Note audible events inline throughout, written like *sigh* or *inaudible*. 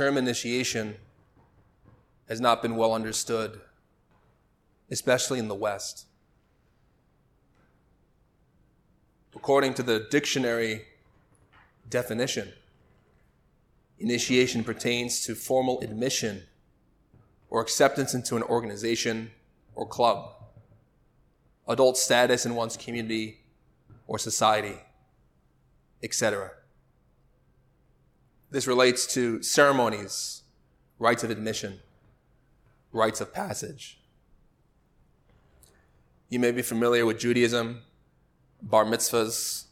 Term initiation has not been well understood, especially in the West. According to the dictionary definition, initiation pertains to formal admission or acceptance into an organization or club, adult status in one's community or society, etc. This relates to ceremonies, rites of admission, rites of passage. You may be familiar with Judaism, bar mitzvahs,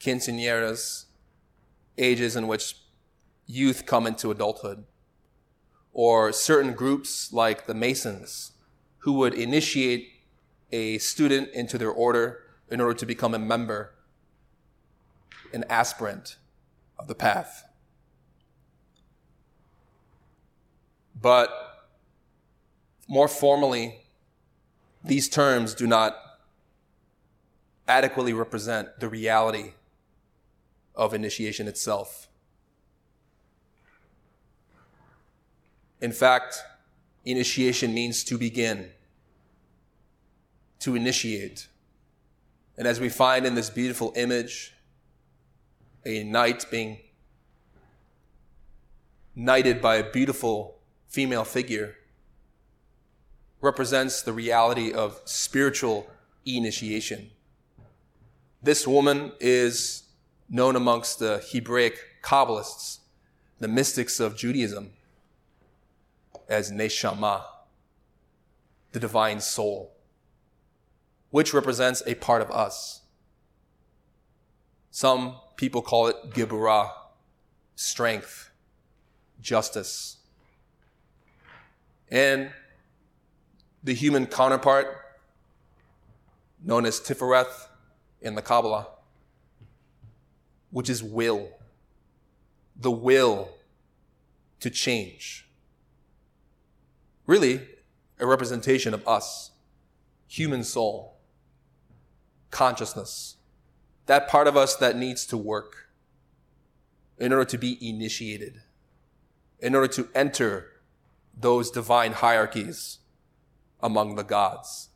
quinceañeras, ages in which youth come into adulthood, or certain groups like the Masons who would initiate a student into their order in order to become a member, an aspirant of the path. But more formally, these terms do not adequately represent the reality of initiation itself. In fact, initiation means to begin, to initiate. And as we find in this beautiful image a knight being knighted by a beautiful female figure represents the reality of spiritual initiation. This woman is known amongst the Hebraic Kabbalists, the mystics of Judaism, as Neshama, the divine soul, which represents a part of us. Some people call it Geburah, strength, justice. And the human counterpart, known as Tifereth in the Kabbalah, which is will, the will to change. Really, a representation of us, human soul, consciousness, that part of us that needs to work in order to be initiated, in order to enter those divine hierarchies among the gods.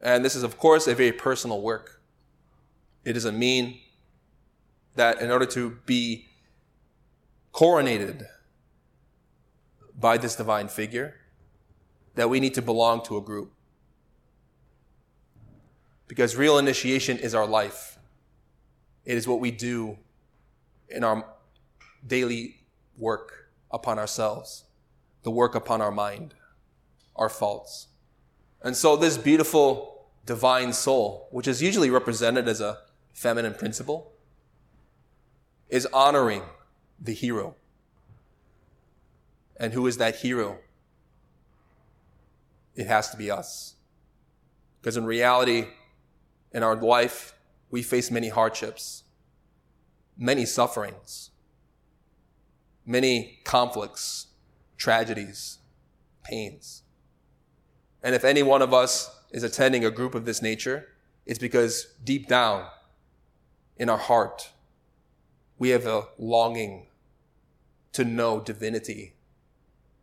And this is, of course, a very personal work. It doesn't mean that in order to be coronated by this divine figure, that we need to belong to a group. Because real initiation is our life. It is what we do in our daily work upon ourselves, the work upon our mind, our faults. And so this beautiful divine soul, which is usually represented as a feminine principle, is honoring the hero. And who is that hero? It has to be us. Because in reality, in our life, we face many hardships, many sufferings. many conflicts, tragedies, pains. And if any one of us is attending a group of this nature, it's because deep down in our heart, we have a longing to know divinity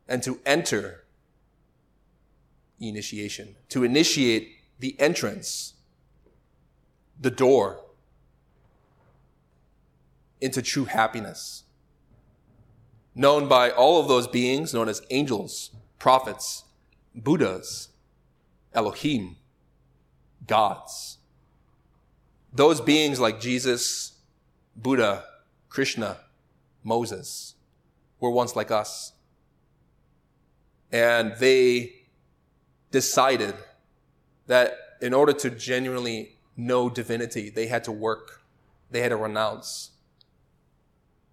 and to enter initiation, to initiate the entrance, the door into true happiness. Known by all of those beings known as angels, prophets, Buddhas, Elohim, gods. Those beings like Jesus, Buddha, Krishna, Moses were once like us. And they decided that in order to genuinely know divinity, they had to work, they had to renounce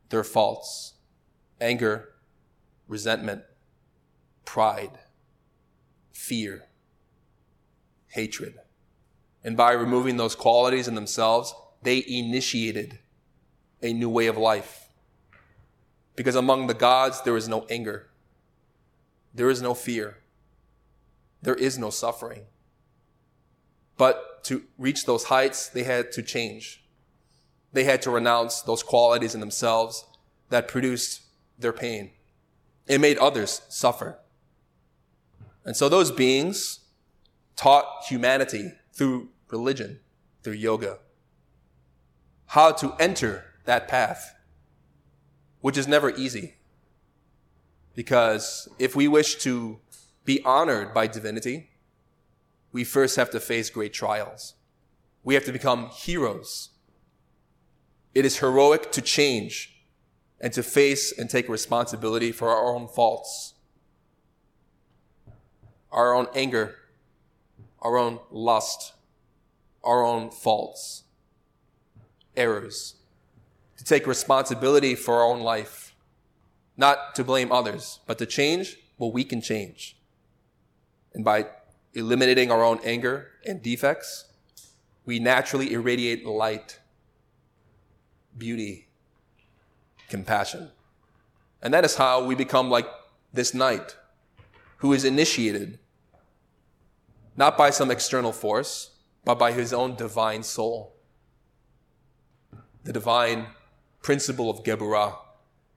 their faults, anger, resentment, pride, fear, hatred. And by removing those qualities in themselves, they initiated a new way of life. Because among the gods, there is no anger. There is no fear. There is no suffering. But to reach those heights, they had to change. They had to renounce those qualities in themselves that produced their pain. It made others suffer. And so those beings taught humanity through religion, through yoga, how to enter that path, which is never easy. Because if we wish to be honored by divinity, we first have to face great trials. We have to become heroes. It is heroic to change and to face and take responsibility for our own faults, our own anger, our own lust, our own faults, errors, to take responsibility for our own life, not to blame others, but to change what we can change. And by eliminating our own anger and defects, we naturally irradiate light, beauty, compassion. And that is how we become like this knight who is initiated not by some external force, but by his own divine soul. The divine principle of Geburah.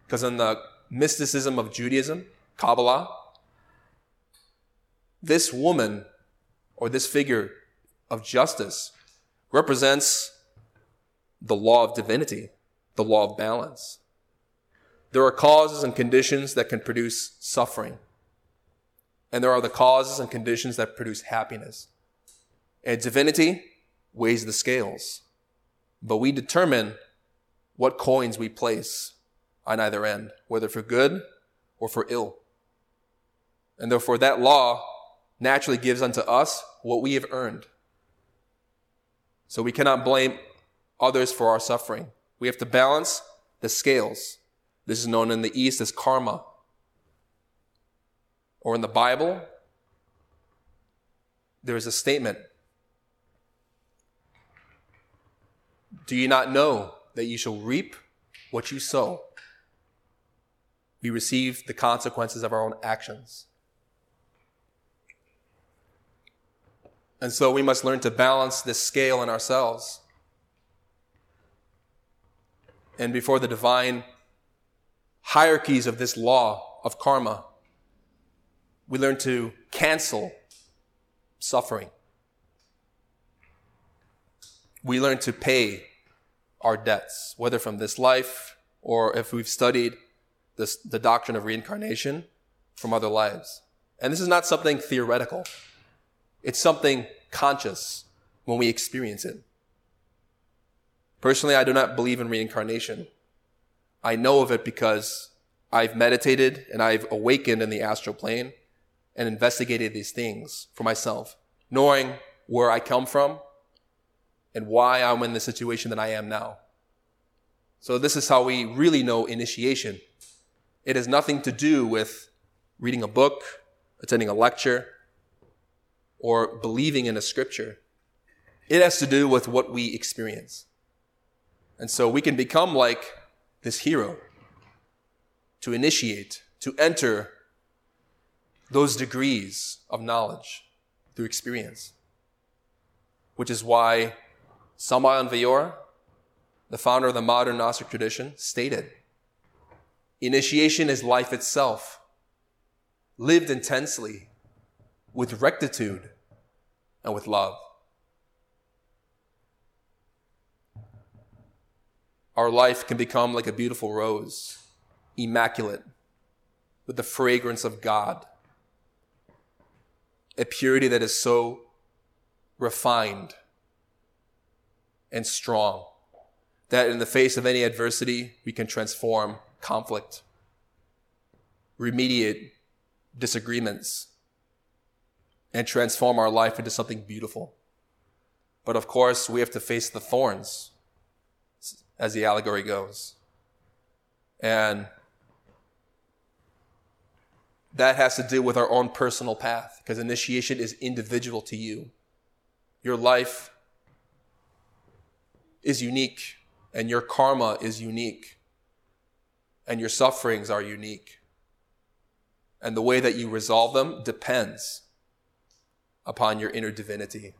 Because in the mysticism of Judaism, Kabbalah, this woman or this figure of justice represents the law of divinity, the law of balance. There are causes and conditions that can produce suffering. And there are the causes and conditions that produce happiness. And divinity weighs the scales. But we determine what coins we place on either end, whether for good or for ill. And therefore, that law naturally gives unto us what we have earned. So we cannot blame others for our suffering. We have to balance the scales. This is known in the East as karma. Or in the Bible, there is a statement Do you not know that you shall reap what you sow? We receive the consequences of our own actions. And so we must learn to balance this scale in ourselves. And before the divine hierarchies of this law of karma, we learn to cancel suffering. We learn to pay our debts, whether from this life or if we've studied this, the doctrine of reincarnation from other lives. And this is not something theoretical. It's something conscious when we experience it. Personally, I do not believe in reincarnation. I know of it because I've meditated and I've awakened in the astral plane and investigated these things for myself, knowing where I come from and why I'm in the situation that I am now. So this is how we really know initiation. It has nothing to do with reading a book, attending a lecture, or believing in a scripture. It has to do with what we experience. And so we can become like this hero to initiate, to enter those degrees of knowledge through experience. Which is why Samael Weor, the founder of the modern Gnostic tradition, stated Initiation is life itself, lived intensely, with rectitude, and with love. Our life can become like a beautiful rose, immaculate, with the fragrance of God, a purity that is so refined and strong that in the face of any adversity, we can transform conflict, remediate disagreements, and transform our life into something beautiful. But of course, we have to face the thorns, as the allegory goes. And that has to do with our own personal path, because initiation is individual to you. Your life is unique, and your karma is unique, and your sufferings are unique. And the way that you resolve them depends upon your inner divinity,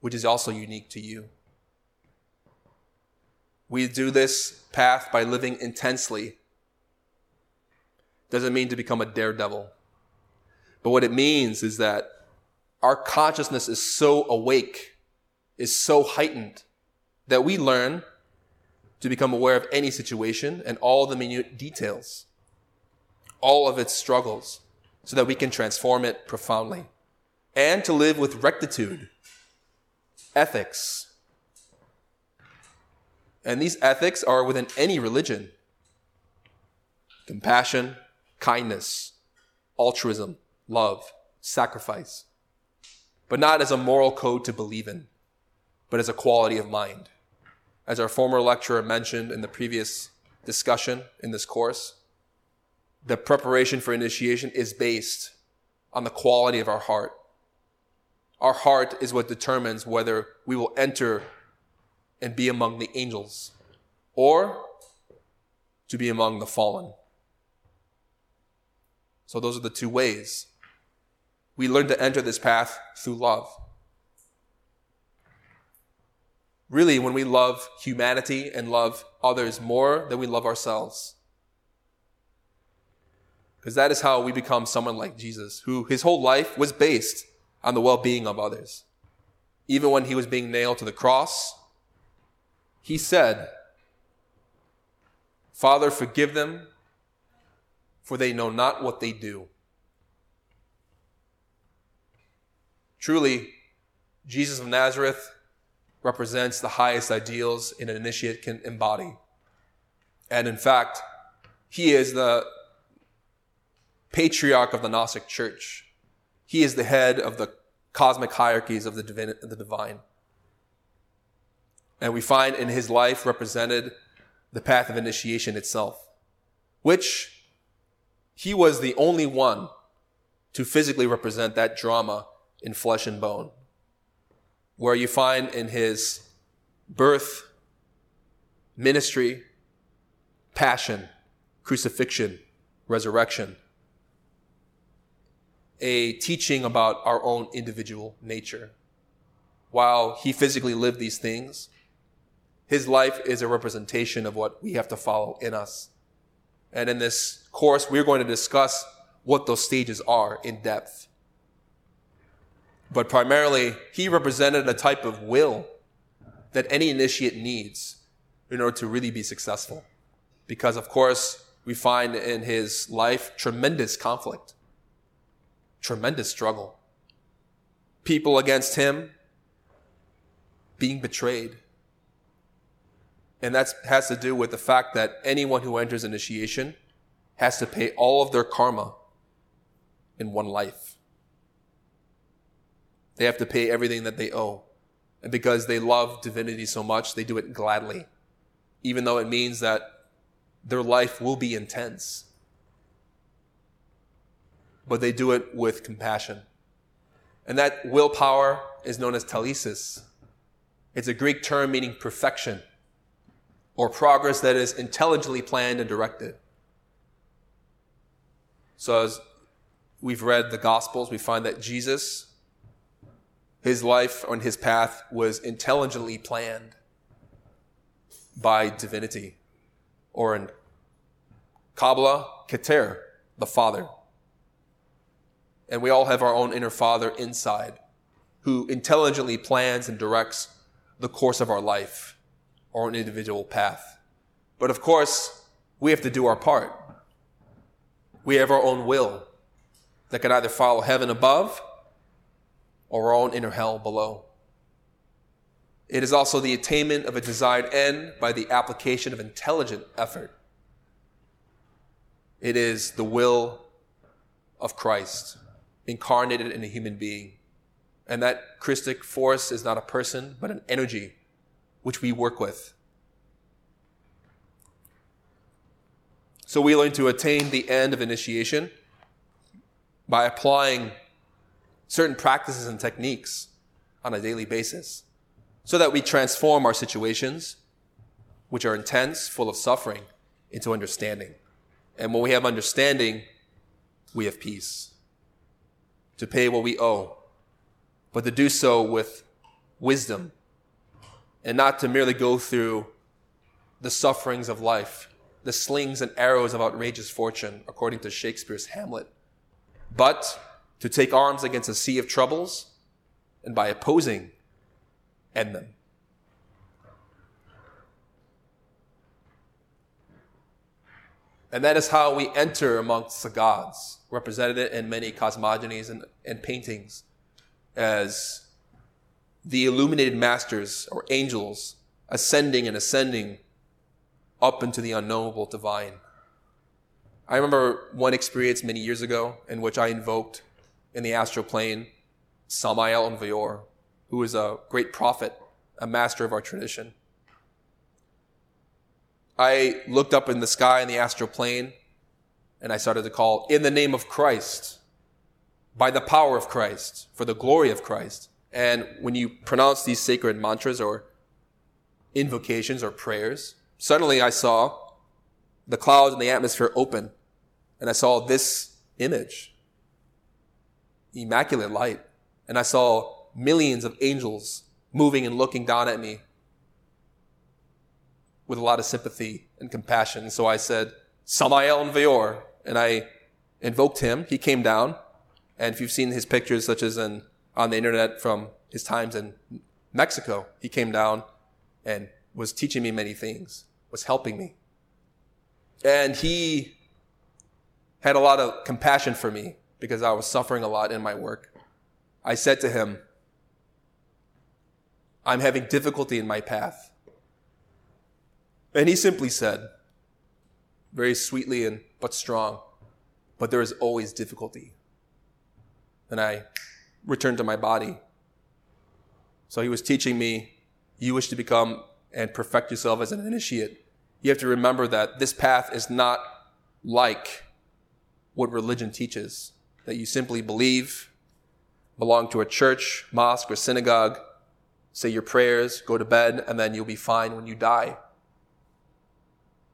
which is also unique to you. We do this path by living intensely. Doesn't mean to become a daredevil. But what it means is that our consciousness is so awake, is so heightened, that we learn to become aware of any situation and all the minute details, all of its struggles, so that we can transform it profoundly and to live with rectitude, ethics. And these ethics are within any religion compassion, kindness, altruism, love, sacrifice. But not as a moral code to believe in, but as a quality of mind. As our former lecturer mentioned in the previous discussion in this course, the preparation for initiation is based on the quality of our heart our heart is what determines whether we will enter and be among the angels or to be among the fallen. So, those are the two ways. We learn to enter this path through love. Really, when we love humanity and love others more than we love ourselves. Because that is how we become someone like Jesus, who his whole life was based on the well being of others. Even when he was being nailed to the cross, he said, Father, forgive them, for they know not what they do. Truly, Jesus of Nazareth represents the highest ideals an initiate can embody. And in fact, he is the patriarch of the Gnostic Church. He is the head of the cosmic hierarchies of the, divine, the divine. And we find in his life represented the path of initiation itself, which he was the only one to physically represent that drama in flesh and bone. Where you find in his birth, ministry, passion, crucifixion, resurrection, a teaching about our own individual nature. While he physically lived these things, his life is a representation of what we have to follow in us. And in this course, we're going to discuss what those stages are in depth. But primarily, he represented a type of will that any initiate needs in order to really be successful. Because, of course, we find in his life tremendous conflict tremendous struggle. People against him being betrayed. And that has to do with the fact that anyone who enters initiation has to pay all of their karma in one life. They have to pay everything that they owe. And because they love divinity so much, they do it gladly, even though it means that their life will be intense but they do it with compassion. And that willpower is known as telesis. It's a Greek term meaning perfection or progress that is intelligently planned and directed. So as we've read the Gospels, we find that Jesus, his life on his path was intelligently planned by divinity. Or in Kabbalah, Keter, the Father. And we all have our own inner Father inside who intelligently plans and directs the course of our life or an individual path. But of course, we have to do our part. We have our own will that can either follow heaven above or our own inner hell below. It is also the attainment of a desired end by the application of intelligent effort. It is the will of Christ incarnated in a human being. And that Christic force is not a person, but an energy which we work with. So we learn to attain the end of initiation by applying certain practices and techniques on a daily basis so that we transform our situations, which are intense, full of suffering, into understanding. And when we have understanding, we have peace to pay what we owe, but to do so with wisdom and not to merely go through the sufferings of life, the slings and arrows of outrageous fortune, according to Shakespeare's Hamlet, but to take arms against a sea of troubles and by opposing, end them. And that is how we enter amongst the gods, represented in many cosmogonies and, and paintings as the illuminated masters or angels ascending and ascending up into the unknowable divine. I remember one experience many years ago in which I invoked in the astral plane Samael Aun Weor, who is a great prophet, a master of our tradition. I looked up in the sky in the astral plane and I started to call, in the name of Christ, by the power of Christ, for the glory of Christ. And when you pronounce these sacred mantras or invocations or prayers, suddenly I saw the clouds and the atmosphere open and I saw this image, immaculate light. And I saw millions of angels moving and looking down at me with a lot of sympathy and compassion. So I said, Samael Aun Weor, and I invoked him. He came down, and if you've seen his pictures, such as in, on the internet from his times in Mexico, he came down and was teaching me many things, was helping me. And he had a lot of compassion for me because I was suffering a lot in my work. I said to him, I'm having difficulty in my path. And he simply said, very sweetly and but strong, but there is always difficulty. And I returned to my body. So he was teaching me, you wish to become and perfect yourself as an initiate. You have to remember that this path is not like what religion teaches, that you simply believe, belong to a church, mosque, or synagogue, say your prayers, go to bed, and then you'll be fine when you die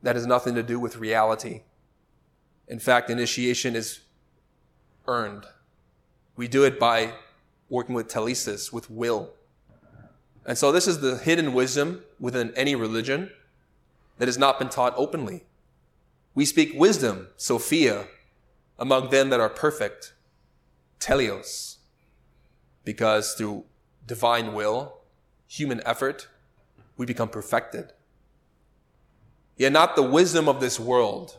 that has nothing to do with reality. In fact, initiation is earned. We do it by working with telesis, with will. And so this is the hidden wisdom within any religion that has not been taught openly. We speak wisdom, Sophia, among them that are perfect, teleos, because through divine will, human effort, we become perfected yet not the wisdom of this world,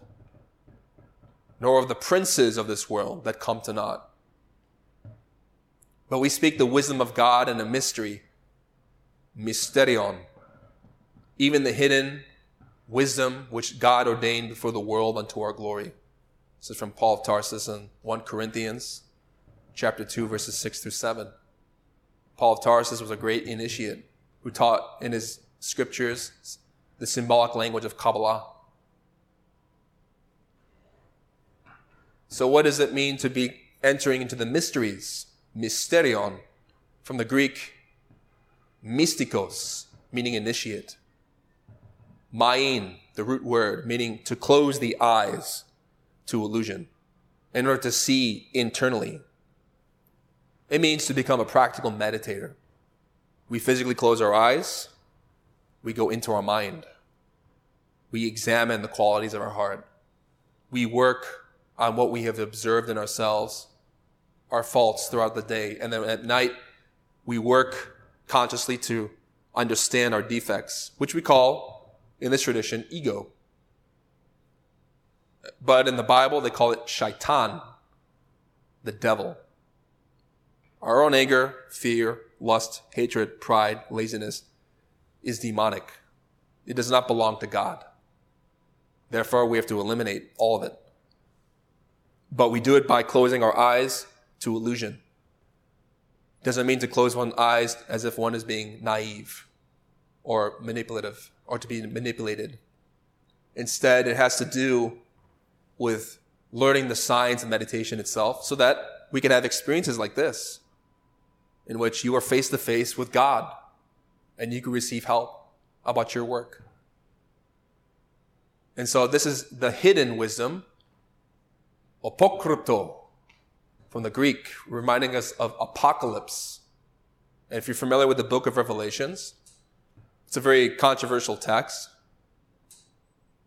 nor of the princes of this world that come to naught. But we speak the wisdom of God in a mystery, mysterion, even the hidden wisdom which God ordained before the world unto our glory. This is from Paul of Tarsus in 1 Corinthians chapter 2 verses 6 through 7. Paul of Tarsus was a great initiate who taught in his scriptures the symbolic language of Kabbalah. So, what does it mean to be entering into the mysteries? Mysterion, from the Greek mystikos, meaning initiate. Main, the root word, meaning to close the eyes to illusion. in order to see internally. It means to become a practical meditator. We physically close our eyes, we go into our mind, we examine the qualities of our heart, we work on what we have observed in ourselves, our faults throughout the day, and then at night we work consciously to understand our defects, which we call, in this tradition, ego. But in the Bible, they call it shaitan, the devil. Our own anger, fear, lust, hatred, pride, laziness is demonic. It does not belong to God. Therefore, we have to eliminate all of it. But we do it by closing our eyes to illusion. Doesn't mean to close one's eyes as if one is being naive or manipulative or to be manipulated. Instead, it has to do with learning the science of meditation itself so that we can have experiences like this in which you are face to face with God and you can receive help about your work. And so this is the hidden wisdom, apokrypto, from the Greek, reminding us of apocalypse. And if you're familiar with the book of Revelations, it's a very controversial text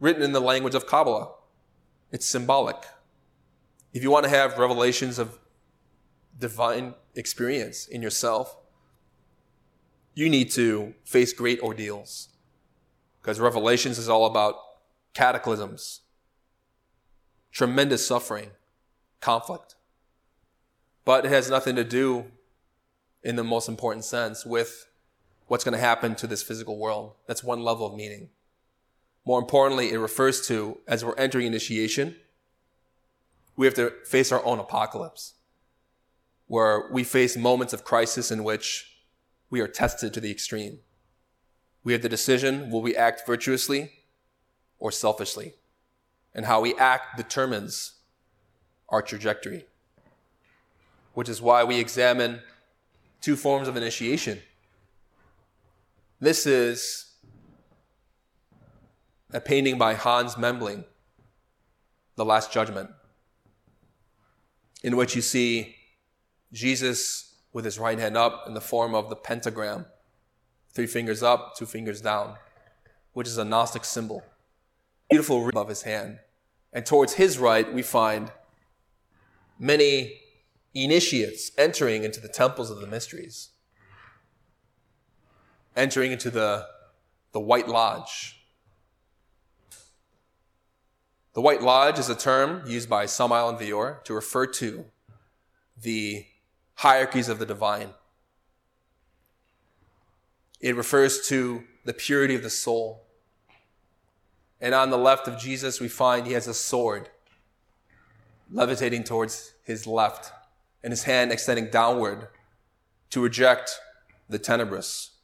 written in the language of Kabbalah. It's symbolic. If you want to have revelations of divine experience in yourself, you need to face great ordeals. Because Revelations is all about cataclysms, tremendous suffering, conflict. But it has nothing to do, in the most important sense, with what's going to happen to this physical world. That's one level of meaning. More importantly, it refers to, as we're entering initiation, we have to face our own apocalypse, where we face moments of crisis in which we are tested to the extreme. We have the decision will we act virtuously or selfishly? And how we act determines our trajectory, which is why we examine two forms of initiation. This is a painting by Hans Memling, The Last Judgment, in which you see Jesus with his right hand up in the form of the pentagram, three fingers up, two fingers down, which is a Gnostic symbol. Beautiful above his hand. And towards his right, we find many initiates entering into the temples of the mysteries, entering into the, the White Lodge, the White Lodge is a term used by Samael Aun Weor to refer to the hierarchies of the divine. It refers to the purity of the soul. And on the left of Jesus, we find he has a sword levitating towards his left and his hand extending downward to reject the tenebrous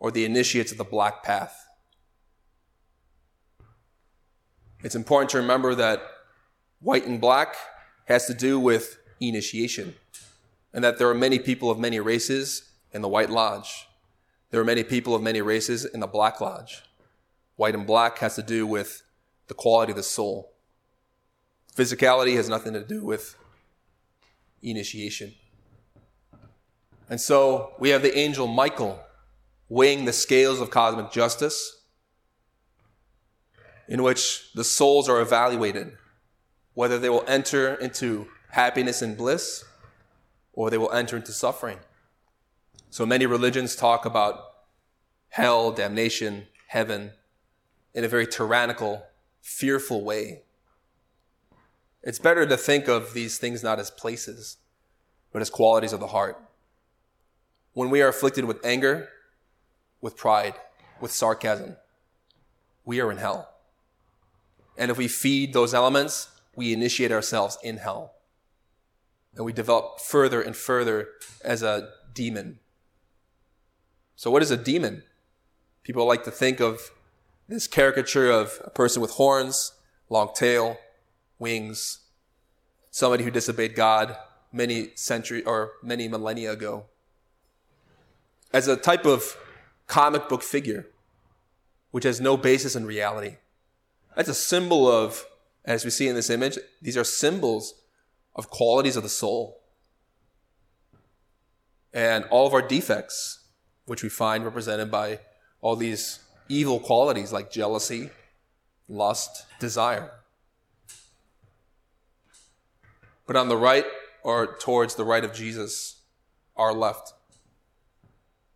or the initiates of the black path. It's important to remember that white and black has to do with initiation, and that there are many people of many races in the White Lodge. There are many people of many races in the Black Lodge. White and black has to do with the quality of the soul. Physicality has nothing to do with initiation. And so we have the angel Michael weighing the scales of cosmic justice in which the souls are evaluated, whether they will enter into happiness and bliss or they will enter into suffering. So many religions talk about hell, damnation, heaven in a very tyrannical, fearful way. It's better to think of these things not as places, but as qualities of the heart. When we are afflicted with anger, with pride, with sarcasm, we are in hell. And if we feed those elements, we initiate ourselves in hell. And we develop further and further as a demon. So, what is a demon? People like to think of this caricature of a person with horns, long tail, wings, somebody who disobeyed God many century or many millennia ago, as a type of comic book figure, which has no basis in reality. That's a symbol of, as we see in this image, these are symbols of qualities of the soul. And all of our defects, which we find represented by all these evil qualities like jealousy, lust, desire. But on the right or towards the right of Jesus, our left,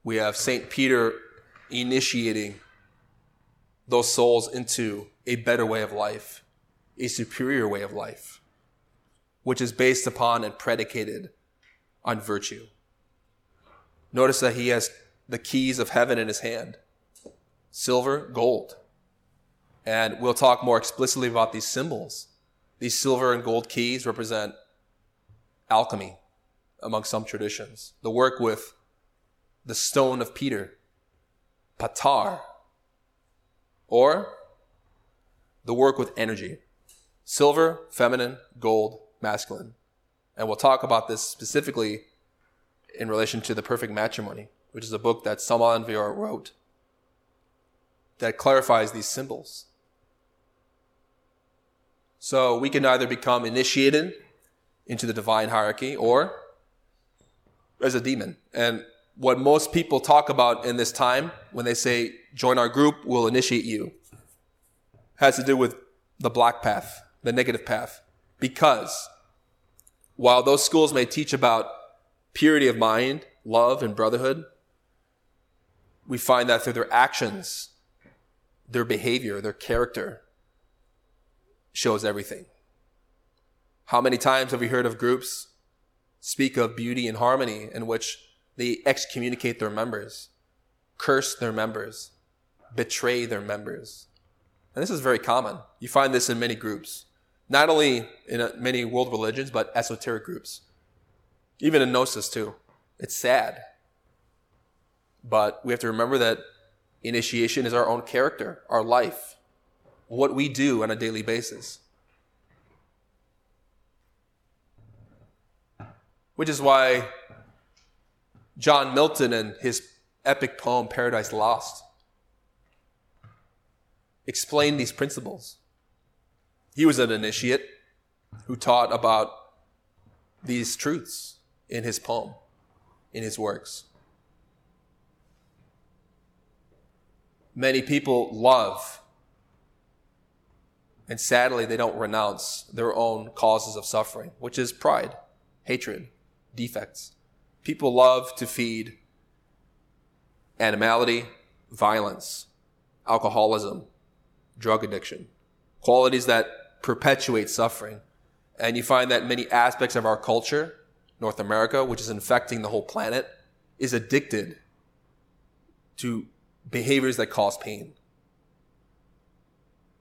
we have St. Peter initiating those souls into a better way of life, a superior way of life, which is based upon and predicated on virtue. Notice that he has the keys of heaven in his hand silver, gold. And we'll talk more explicitly about these symbols. These silver and gold keys represent alchemy among some traditions, the work with the stone of Peter, patar, or the work with energy. Silver, feminine, gold, masculine. And we'll talk about this specifically in relation to the perfect matrimony, which is a book that Samael Aun Weor wrote that clarifies these symbols. So we can either become initiated into the divine hierarchy or as a demon. And what most people talk about in this time when they say, join our group, we'll initiate you, has to do with the black path, the negative path. Because while those schools may teach about purity of mind, love, and brotherhood, we find that through their actions, their behavior, their character shows everything. How many times have we heard of groups speak of beauty and harmony in which they excommunicate their members, curse their members, betray their members? And this is very common. You find this in many groups, not only in uh, many world religions, but esoteric groups. Even in Gnosis, too. It's sad. But we have to remember that initiation is our own character, our life, what we do on a daily basis. Which is why John Milton and his epic poem, Paradise Lost, explained these principles. He was an initiate who taught about these truths in his poem, in his works. Many people love, and sadly, they don't renounce their own causes of suffering, which is pride, hatred, defects. People love to feed animality, violence, alcoholism, drug addiction, qualities that perpetuate suffering. And you find that many aspects of our culture, North America, which is infecting the whole planet, is addicted to behaviors that cause pain.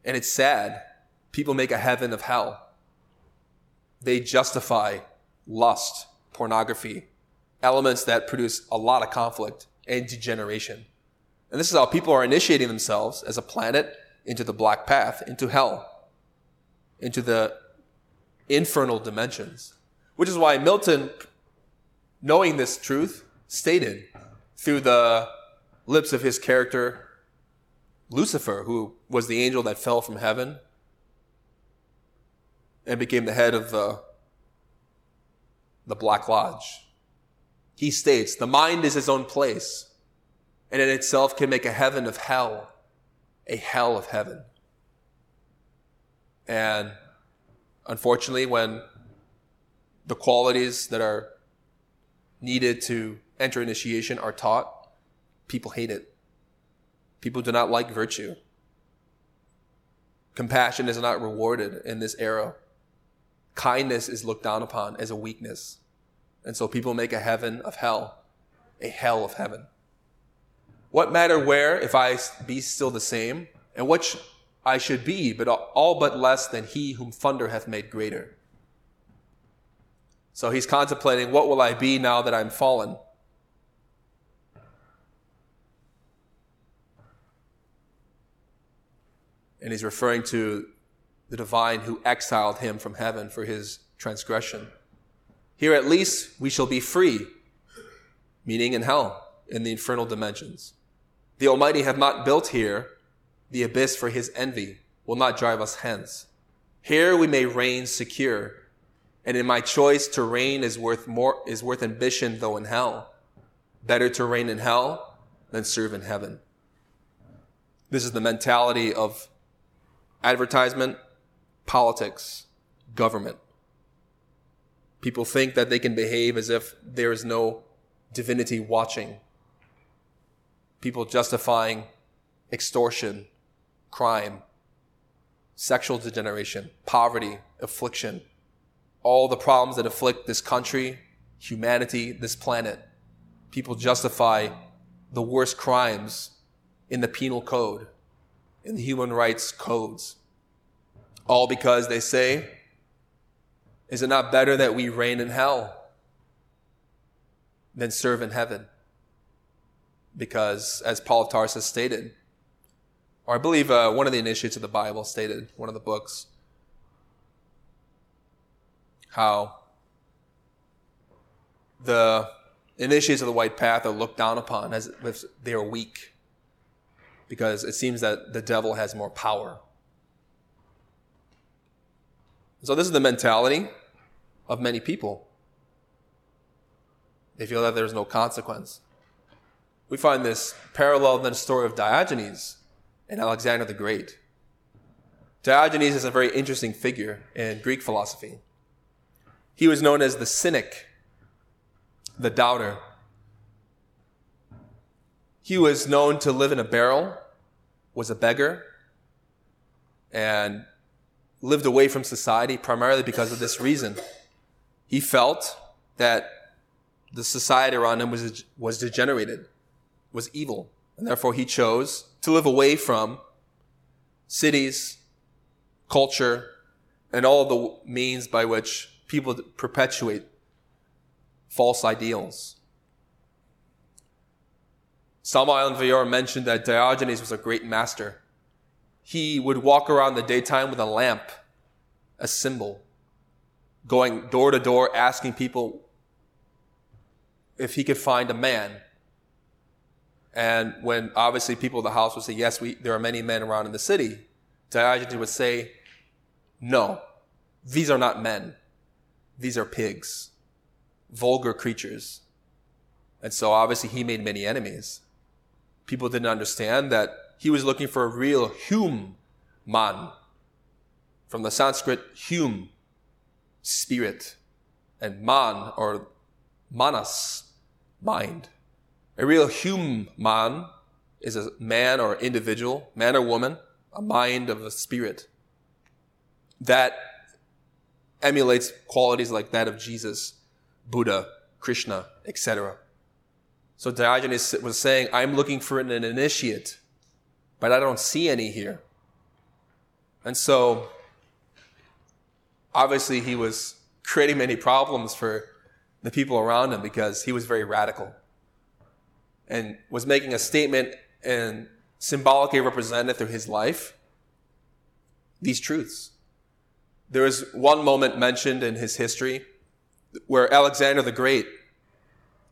And it's sad. People make a heaven of hell. They justify lust, pornography, elements that produce a lot of conflict and degeneration. And this is how people are initiating themselves as a planet into the black path, into hell, into the infernal dimensions. Which is why Milton, knowing this truth, stated through the lips of his character, Lucifer, who was the angel that fell from heaven and became the head of the the Black Lodge. He states, the mind is its own place, and in itself can make a heaven of hell, a hell of heaven. And unfortunately, when the qualities that are needed to enter initiation are taught, people hate it. People do not like virtue. Compassion is not rewarded in this era kindness is looked down upon as a weakness. And so people make a heaven of hell, a hell of heaven. What matter where if I be still the same, and what sh- I should be, but all but less than he whom thunder hath made greater. So he's contemplating, what will I be now that I'm fallen? And he's referring to the divine who exiled him from heaven for his transgression. Here at least we shall be free, meaning in hell, in the infernal dimensions. The Almighty have not built here the abyss for his envy, will not drive us hence. Here we may reign secure, And in my choice to reign is worth more, is worth ambition though in hell. Better to reign in hell than serve in heaven. This is the mentality of advertisement, politics, government. People think that they can behave as if there is no divinity watching. People justifying extortion, crime, sexual degeneration, poverty, affliction, all the problems that afflict this country, humanity, this planet. People justify the worst crimes in the penal code, in the human rights codes. All because they say, is it not better that we reign in hell than serve in heaven? Because, as Paul of Tarsus stated, or I believe uh, one of the initiates of the Bible stated, one of the books, how the initiates of the white path are looked down upon as if they are weak because it seems that the devil has more power. So, this is the mentality of many people. They feel that there's no consequence. We find this parallel in the story of Diogenes and Alexander the Great. Diogenes is a very interesting figure in Greek philosophy. He was known as the cynic, the doubter. He was known to live in a barrel, was a beggar, and lived away from society primarily because of this reason. He felt that the society around him was, was degenerated, was evil, and therefore he chose to live away from cities, culture, and all the means by which people perpetuate false ideals. Samael Aun Weor mentioned that Diogenes was a great master. He would walk around the daytime with a lamp, a symbol, going door to door asking people if he could find a man and when obviously people in the house would say, yes, we, there are many men around in the city, Diogenes would say, no, these are not men. These are pigs, vulgar creatures. And so obviously he made many enemies. People didn't understand that he was looking for a real hum man, from the Sanskrit hum, spirit, and man or manas, mind. A real human is a man or individual, man or woman, a mind of a spirit that emulates qualities like that of Jesus, Buddha, Krishna, etc. So Diogenes was saying, I'm looking for an initiate, but I don't see any here. And so, obviously, he was creating many problems for the people around him because he was very radical and was making a statement and symbolically represented through his life these truths. There is one moment mentioned in his history where Alexander the Great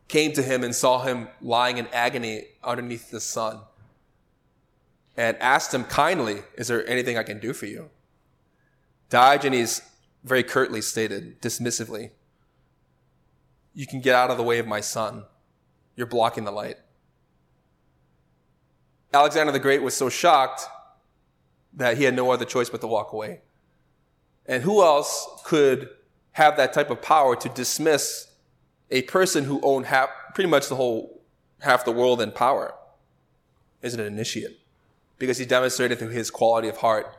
came to him and saw him lying in agony underneath the sun and asked him kindly, Is there anything I can do for you? Diogenes very curtly stated, dismissively, You can get out of the way of my sun. You're blocking the light. Alexander the Great was so shocked that he had no other choice but to walk away. And who else could have that type of power to dismiss a person who owned half, pretty much the whole, half the world in power? Is an initiate. Because he demonstrated through his quality of heart,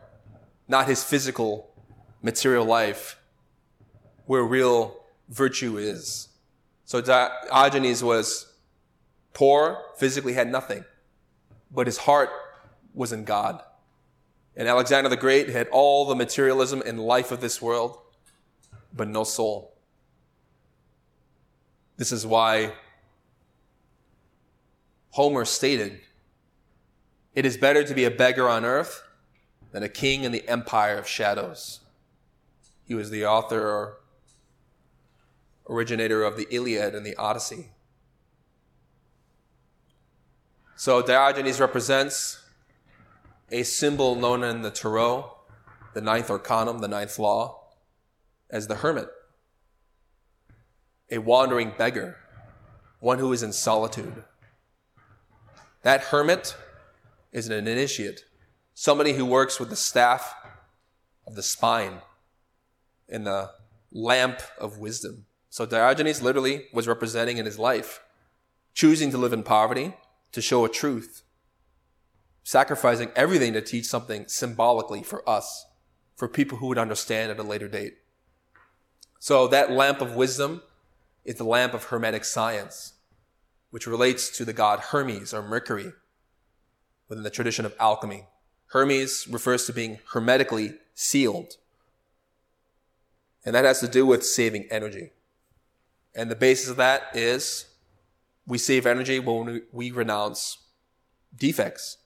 not his physical, material life, where real virtue is. So Diogenes was poor, physically had nothing but his heart was in God. And Alexander the Great had all the materialism and life of this world, but no soul. This is why Homer stated, It is better to be a beggar on earth than a king in the empire of shadows. He was the author or originator of the Iliad and the Odyssey. So Diogenes represents a symbol known in the Tarot, the ninth arcanum, the ninth law, as the hermit, a wandering beggar, one who is in solitude. That hermit is an initiate, somebody who works with the staff of the spine and the lamp of wisdom. So Diogenes literally was representing in his life, choosing to live in poverty to show a truth, sacrificing everything to teach something symbolically for us, for people who would understand at a later date. So that lamp of wisdom is the lamp of Hermetic science, which relates to the god Hermes or Mercury within the tradition of alchemy. Hermes refers to being hermetically sealed. And that has to do with saving energy. And the basis of that is we save energy when we renounce defects,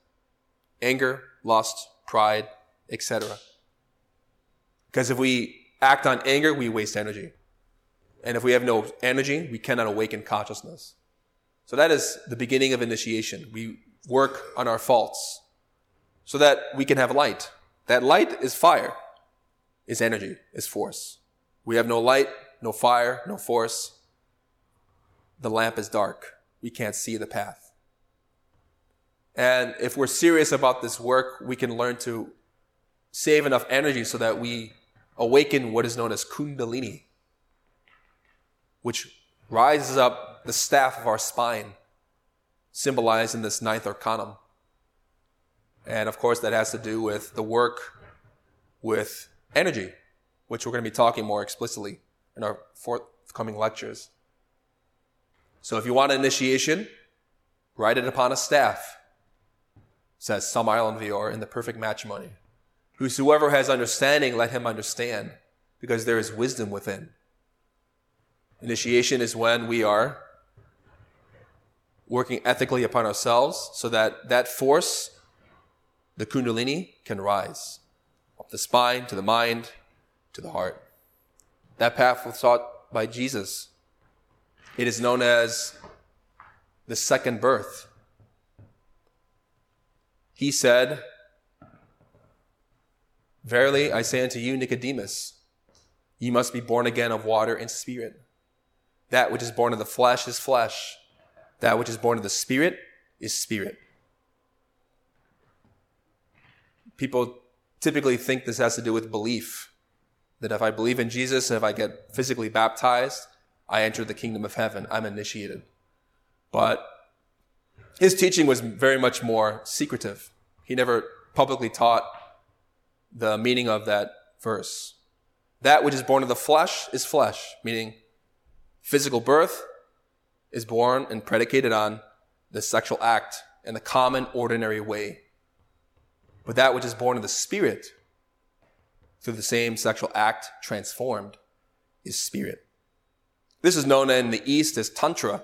anger, lust, pride, etc. Because if we act on anger, we waste energy. And if we have no energy, we cannot awaken consciousness. So that is the beginning of initiation. We work on our faults so that we can have light. That light is fire, is energy, is force. We have no light, no fire, no force. The lamp is dark. We can't see the path. And if we're serious about this work, we can learn to save enough energy so that we awaken what is known as Kundalini, which rises up the staff of our spine symbolized in this ninth arcanum. And of course, that has to do with the work with energy, which we're going to be talking more explicitly in our forthcoming lectures. So if you want an initiation, write it upon a staff, says Samael Aun Weor in the perfect matrimony. Whosoever has understanding, let him understand, because there is wisdom within. Initiation is when we are working ethically upon ourselves so that that force, the kundalini, can rise up the spine to the mind to the heart. That path was sought by Jesus. It is known as the second birth. He said, Verily I say unto you, Nicodemus, ye must be born again of water and spirit. That which is born of the flesh is flesh that which is born of the Spirit is spirit. People typically think this has to do with belief. That if I believe in Jesus and if I get physically baptized, I enter the kingdom of heaven. I'm initiated. But his teaching was very much more secretive. He never publicly taught the meaning of that verse. That which is born of the flesh is flesh, meaning physical birth, is born and predicated on the sexual act in the common, ordinary way. But that which is born of the Spirit through the same sexual act transformed is spirit. This is known in the East as Tantra,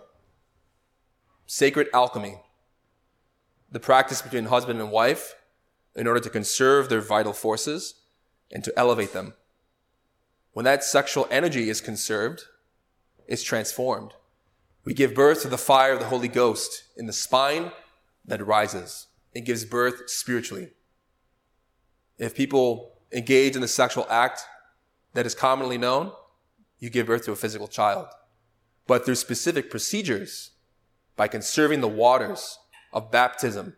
sacred alchemy, the practice between husband and wife in order to conserve their vital forces and to elevate them. When that sexual energy is conserved, it's transformed. We give birth to the fire of the Holy Ghost in the spine that rises. It gives birth spiritually. If people engage in the sexual act that is commonly known, you give birth to a physical child. But through specific procedures, by conserving the waters of baptism,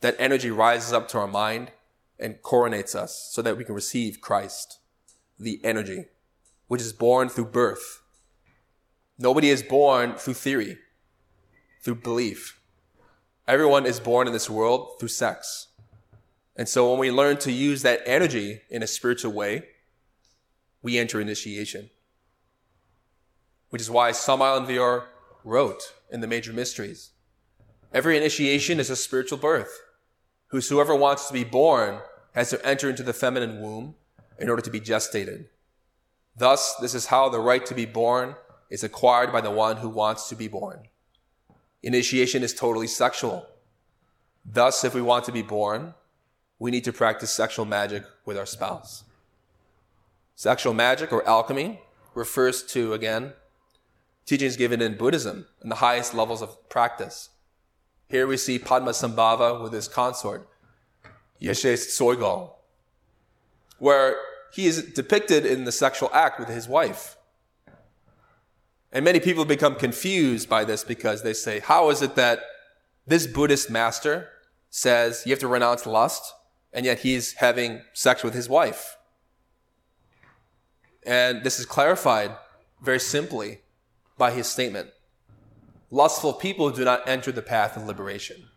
that energy rises up to our mind and coronates us so that we can receive Christ, the energy, which is born through birth Nobody is born through theory, through belief. Everyone is born in this world through sex. And so when we learn to use that energy in a spiritual way, we enter initiation. Which is why Aun Weor wrote in the Major Mysteries Every initiation is a spiritual birth. Whosoever wants to be born has to enter into the feminine womb in order to be gestated. Thus, this is how the right to be born is acquired by the one who wants to be born. Initiation is totally sexual. Thus, if we want to be born, we need to practice sexual magic with our spouse. Sexual magic or alchemy refers to, again, teachings given in Buddhism in the highest levels of practice. Here we see Padmasambhava with his consort, Yeshe Tsogyal, where he is depicted in the sexual act with his wife. And many people become confused by this because they say, how is it that this Buddhist master says you have to renounce lust, and yet he's having sex with his wife? And this is clarified very simply by his statement. Lustful people do not enter the path of liberation.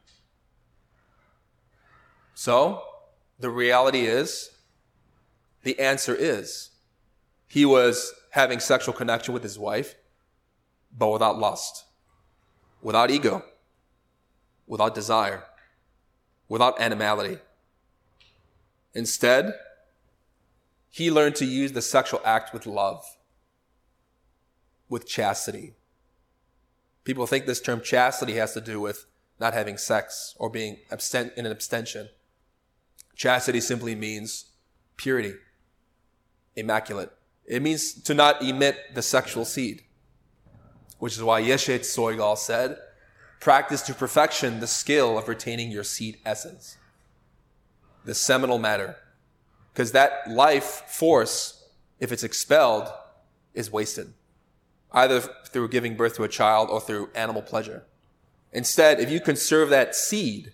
So, the reality is, the answer is, he was having sexual connection with his wife, but without lust, without ego, without desire, without animality. Instead, he learned to use the sexual act with love, with chastity. People think this term chastity has to do with not having sex or being abstent in an abstention. Chastity simply means purity, immaculate. It means to not emit the sexual seed, which is why Yeshe Tsogyal said, practice to perfection the skill of retaining your seed essence, the seminal matter. Because that life force, if it's expelled, is wasted, either through giving birth to a child or through animal pleasure. Instead, if you conserve that seed,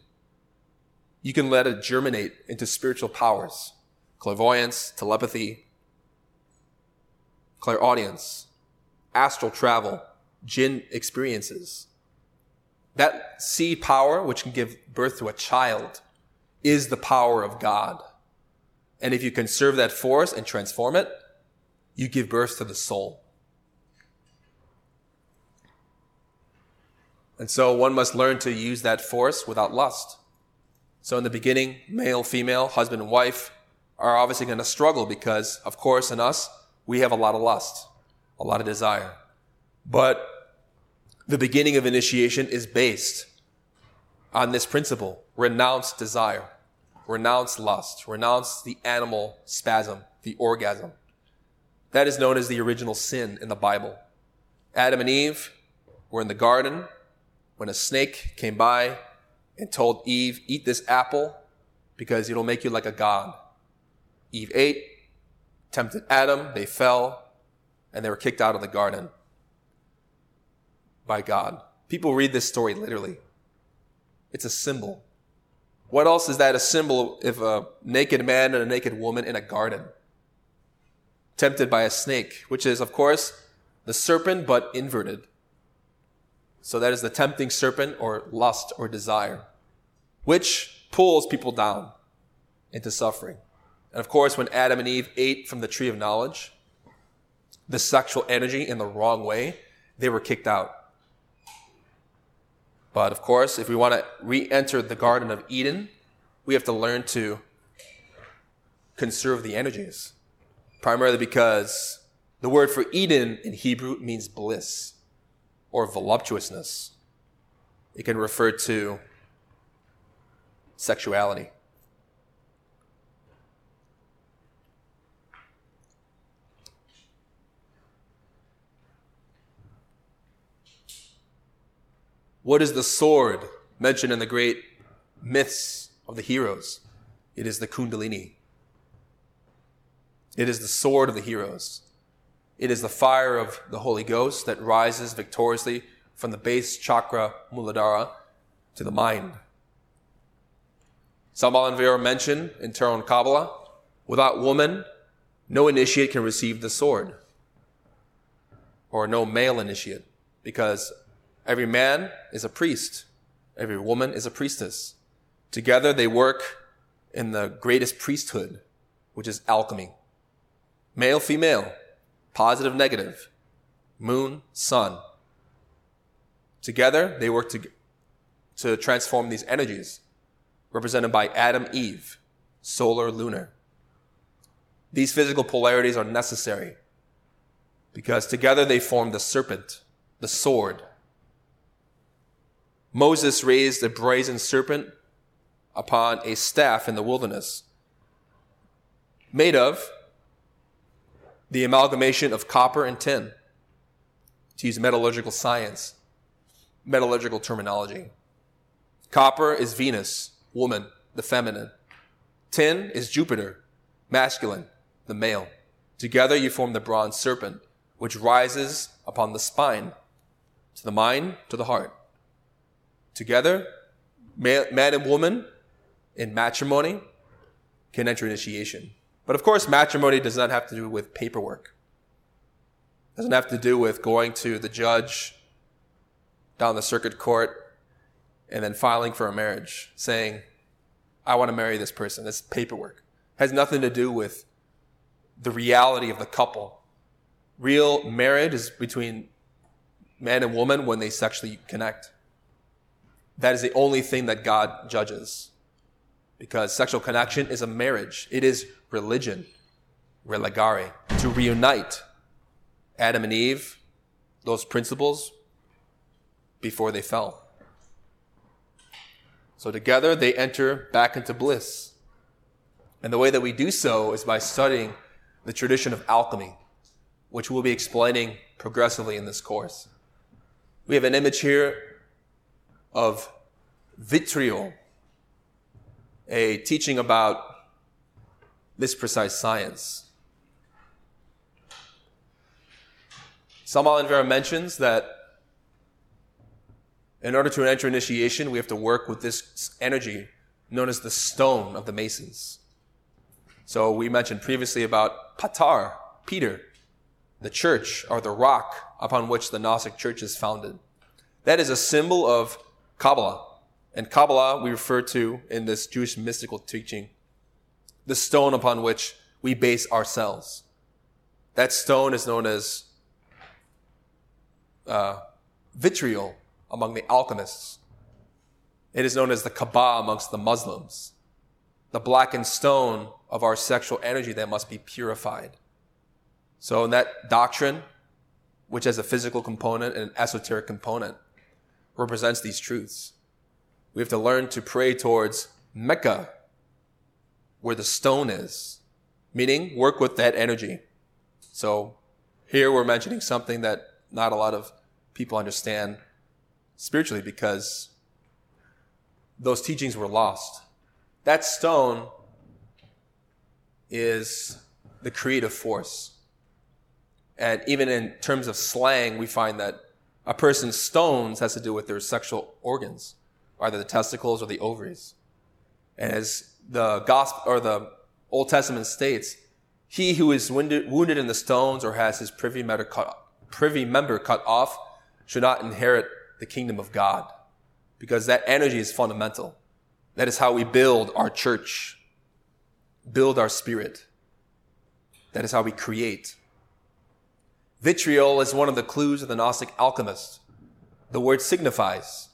you can let it germinate into spiritual powers clairvoyance, telepathy, clairaudience, astral travel, jinn experiences. That seed power, which can give birth to a child, is the power of God. And if you conserve that force and transform it, you give birth to the soul. And so one must learn to use that force without lust. So in the beginning, male, female, husband and wife are obviously going to struggle because, of course, in us, we have a lot of lust, a lot of desire. But the beginning of initiation is based on this principle renounce desire, renounce lust, renounce the animal spasm, the orgasm. That is known as the original sin in the Bible. Adam and Eve were in the garden when a snake came by and told Eve, Eat this apple because it'll make you like a god. Eve ate, tempted Adam, they fell, and they were kicked out of the garden by God. People read this story literally. It's a symbol. What else is that a symbol if a naked man and a naked woman in a garden? Tempted by a snake, which is, of course, the serpent but inverted. So that is the tempting serpent or lust or desire, which pulls people down into suffering. And of course, when Adam and Eve ate from the tree of knowledge, the sexual energy in the wrong way, they were kicked out. But of course, if we want to re enter the Garden of Eden, we have to learn to conserve the energies. Primarily because the word for Eden in Hebrew means bliss or voluptuousness. It can refer to sexuality. What is the sword mentioned in the great myths of the heroes? It is the Kundalini. It is the sword of the heroes. It is the fire of the Holy Ghost that rises victoriously from the base chakra Muladhara to the mind. Samael Aun Weor mentioned in and Kabbalah, without woman, no initiate can receive the sword. Or no male initiate, because every man is a priest, every woman is a priestess. Together they work in the greatest priesthood, which is alchemy. Male, female, positive, negative, moon, sun. Together, they work to, to transform these energies, represented by Adam, Eve, solar, lunar. These physical polarities are necessary because together they form the serpent, the sword. Moses raised a brazen serpent upon a staff in the wilderness, made of the amalgamation of copper and tin, to use metallurgical science, metallurgical terminology. Copper is Venus, woman, the feminine. Tin is Jupiter, masculine, the male. Together you form the bronze serpent, which rises upon the spine, to the mind, to the heart. Together, man and woman in matrimony can enter initiation. But of course, matrimony does not have to do with paperwork. It doesn't have to do with going to the judge down the circuit court and then filing for a marriage, saying, I want to marry this person. That's paperwork. It has nothing to do with the reality of the couple. Real marriage is between man and woman when they sexually connect. That is the only thing that God judges. Because sexual connection is a marriage. It is religion. Religare. To reunite Adam and Eve, those principles, before they fell. So together they enter back into bliss. And the way that we do so is by studying the tradition of alchemy, which we'll be explaining progressively in this course. We have an image here of vitriol, a teaching about this precise science. Samael Aun Weor mentions that in order to enter initiation, we have to work with this energy known as the stone of the Masons. So we mentioned previously about Patar, Peter, the church, or the rock upon which the Gnostic church is founded. That is a symbol of Kabbalah. And Kabbalah we refer to in this Jewish mystical teaching, the stone upon which we base ourselves. That stone is known as uh, vitriol among the alchemists. It is known as the Kaaba amongst the Muslims, the blackened stone of our sexual energy that must be purified. So, in that doctrine, which has a physical component and an esoteric component, represents these truths. We have to learn to pray towards Mecca, where the stone is, meaning work with that energy. So, here we're mentioning something that not a lot of people understand spiritually because those teachings were lost. That stone is the creative force. And even in terms of slang, we find that a person's stones has to do with their sexual organs, either the testicles or the ovaries. And as the gospel or the Old Testament states, he who is wounded, in the stones or has his privy member, cut, privy member cut off should not inherit the kingdom of God because that energy is fundamental. That is how we build our church, build our spirit. That is how we create. Vitriol is one of the clues of the Gnostic alchemist. The word signifies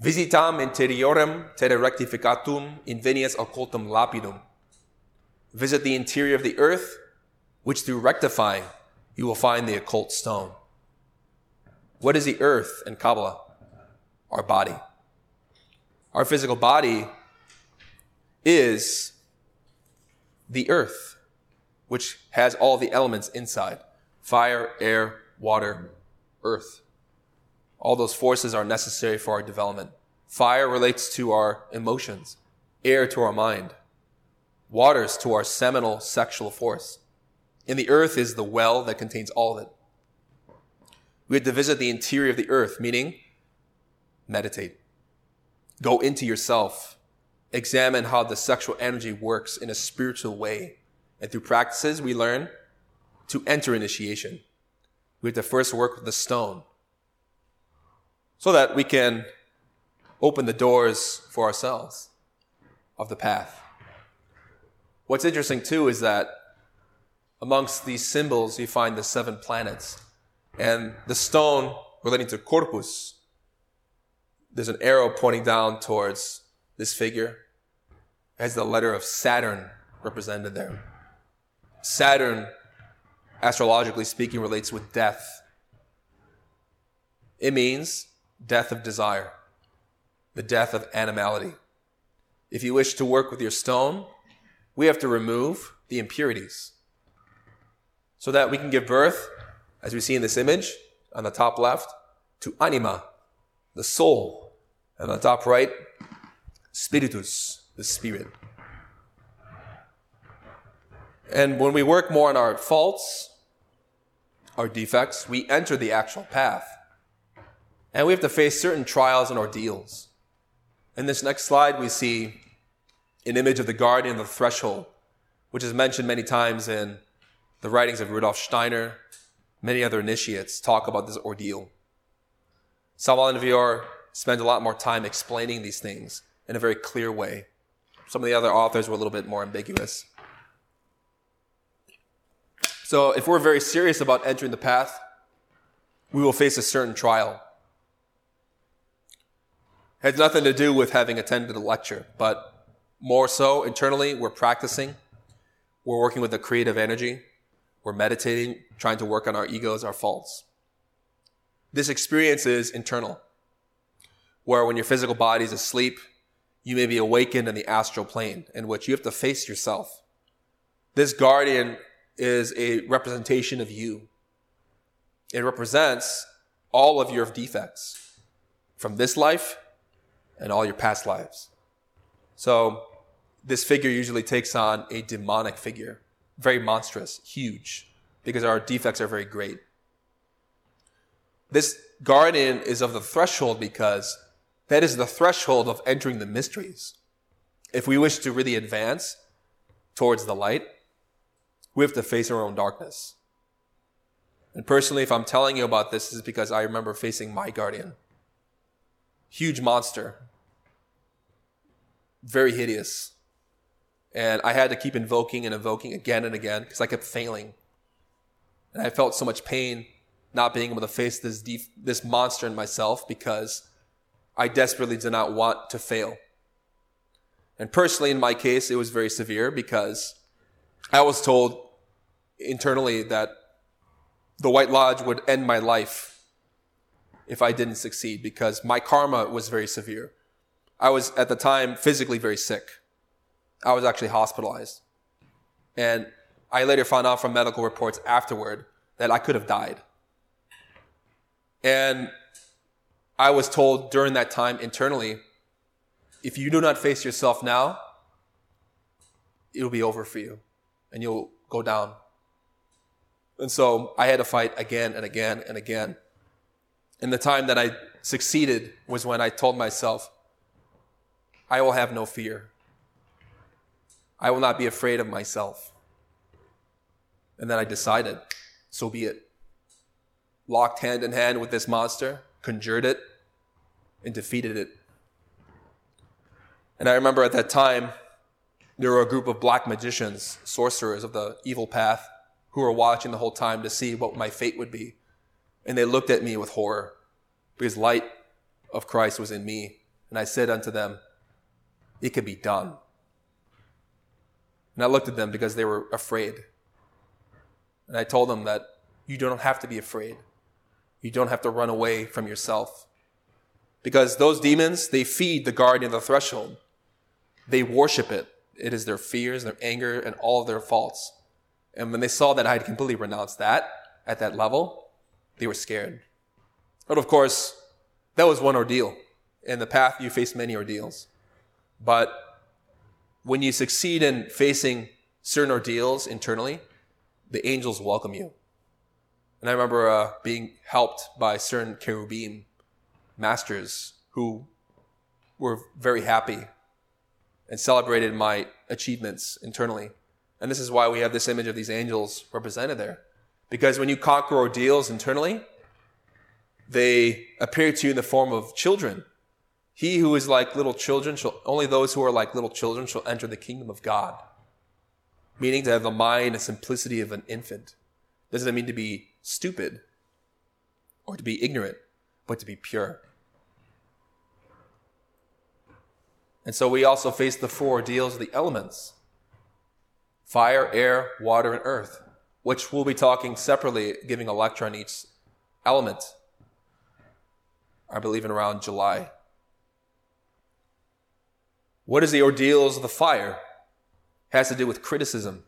visitam interiorem terra rectificatum invenias occultum lapidum. Visit the interior of the earth, which through rectifying you will find the occult stone. What is the earth in Kabbalah? Our body. Our physical body is the earth, which has all the elements inside fire, air, water, earth. All those forces are necessary for our development. Fire relates to our emotions, air to our mind, waters to our seminal sexual force. And the earth is the well that contains all of it. We had to visit the interior of the earth, meaning meditate. Go into yourself. Examine how the sexual energy works in a spiritual way. And through practices, we learn to enter initiation. We have to first work with the stone so that we can open the doors for ourselves of the path. What's interesting too is that amongst these symbols, you find the seven planets. And the stone relating to corpus, there's an arrow pointing down towards this figure. It has the letter of Saturn represented there. Saturn, astrologically speaking, relates with death. It means death of desire, the death of animality. If you wish to work with your stone, we have to remove the impurities so that we can give birth as we see in this image on the top left, to anima, the soul, and on the top right, spiritus, the spirit. And when we work more on our faults, our defects, we enter the actual path. And we have to face certain trials and ordeals. In this next slide, we see an image of the guardian of the threshold, which is mentioned many times in the writings of Rudolf Steiner. Many other initiates talk about this ordeal. Samael Aun Weor spends a lot more time explaining these things in a very clear way. Some of the other authors were a little bit more ambiguous. So, if we're very serious about entering the path, we will face a certain trial. Has nothing to do with having attended a lecture, but more so internally, we're practicing. We're working with the creative energy. We're meditating, trying to work on our egos, our faults. This experience is internal, where when your physical body is asleep, you may be awakened in the astral plane, in which you have to face yourself. This guardian is a representation of you. It represents all of your defects from this life and all your past lives. So, this figure usually takes on a demonic figure, very monstrous, huge, because our defects are very great. This guardian is of the threshold because that is the threshold of entering the mysteries. If we wish to really advance towards the light, we have to face our own darkness. And personally, if I'm telling you about this, is because I remember facing my guardian. Huge monster. Very hideous. And I had to keep invoking and invoking again and again because I kept failing. And I felt so much pain not being able to face this deep, this monster in myself because I desperately did not want to fail. And personally, in my case, it was very severe because I was told internally that the White Lodge would end my life if I didn't succeed because my karma was very severe. I was at the time physically very sick. I was actually hospitalized. And I later found out from medical reports afterward that I could have died. And I was told during that time internally, if you do not face yourself now, it'll be over for you and you'll go down. And so I had to fight again and again and again. And the time that I succeeded was when I told myself, I will have no fear. I will not be afraid of myself. And then I decided, so be it locked hand in hand with this monster, conjured it, and defeated it. And I remember at that time, there were a group of black magicians, sorcerers of the evil path, who were watching the whole time to see what my fate would be. And they looked at me with horror, because light of Christ was in me. And I said unto them, It could be done. And I looked at them because they were afraid. And I told them that you don't have to be afraid. You don't have to run away from yourself. Because those demons, they feed the guardian of the threshold. They worship it. It is their fears, their anger, and all of their faults. And when they saw that I had completely renounced that at that level, they were scared. But of course, that was one ordeal. In the path, you face many ordeals. But when you succeed in facing certain ordeals internally, the angels welcome you. And I remember uh, being helped by certain cherubim masters who were very happy and celebrated my achievements internally. And this is why we have this image of these angels represented there. Because when you conquer ordeals internally, they appear to you in the form of children. He who is like little children shall, only those who are like little children shall enter the kingdom of God. Meaning to have the mind and simplicity of an infant. Doesn't mean to be stupid or to be ignorant, but to be pure. And so we also face the four ordeals of the elements fire, air, water, and earth, which we'll be talking separately, giving a lecture on each element, I believe in around July. What is the ordeals of the fire? It has to do with criticism.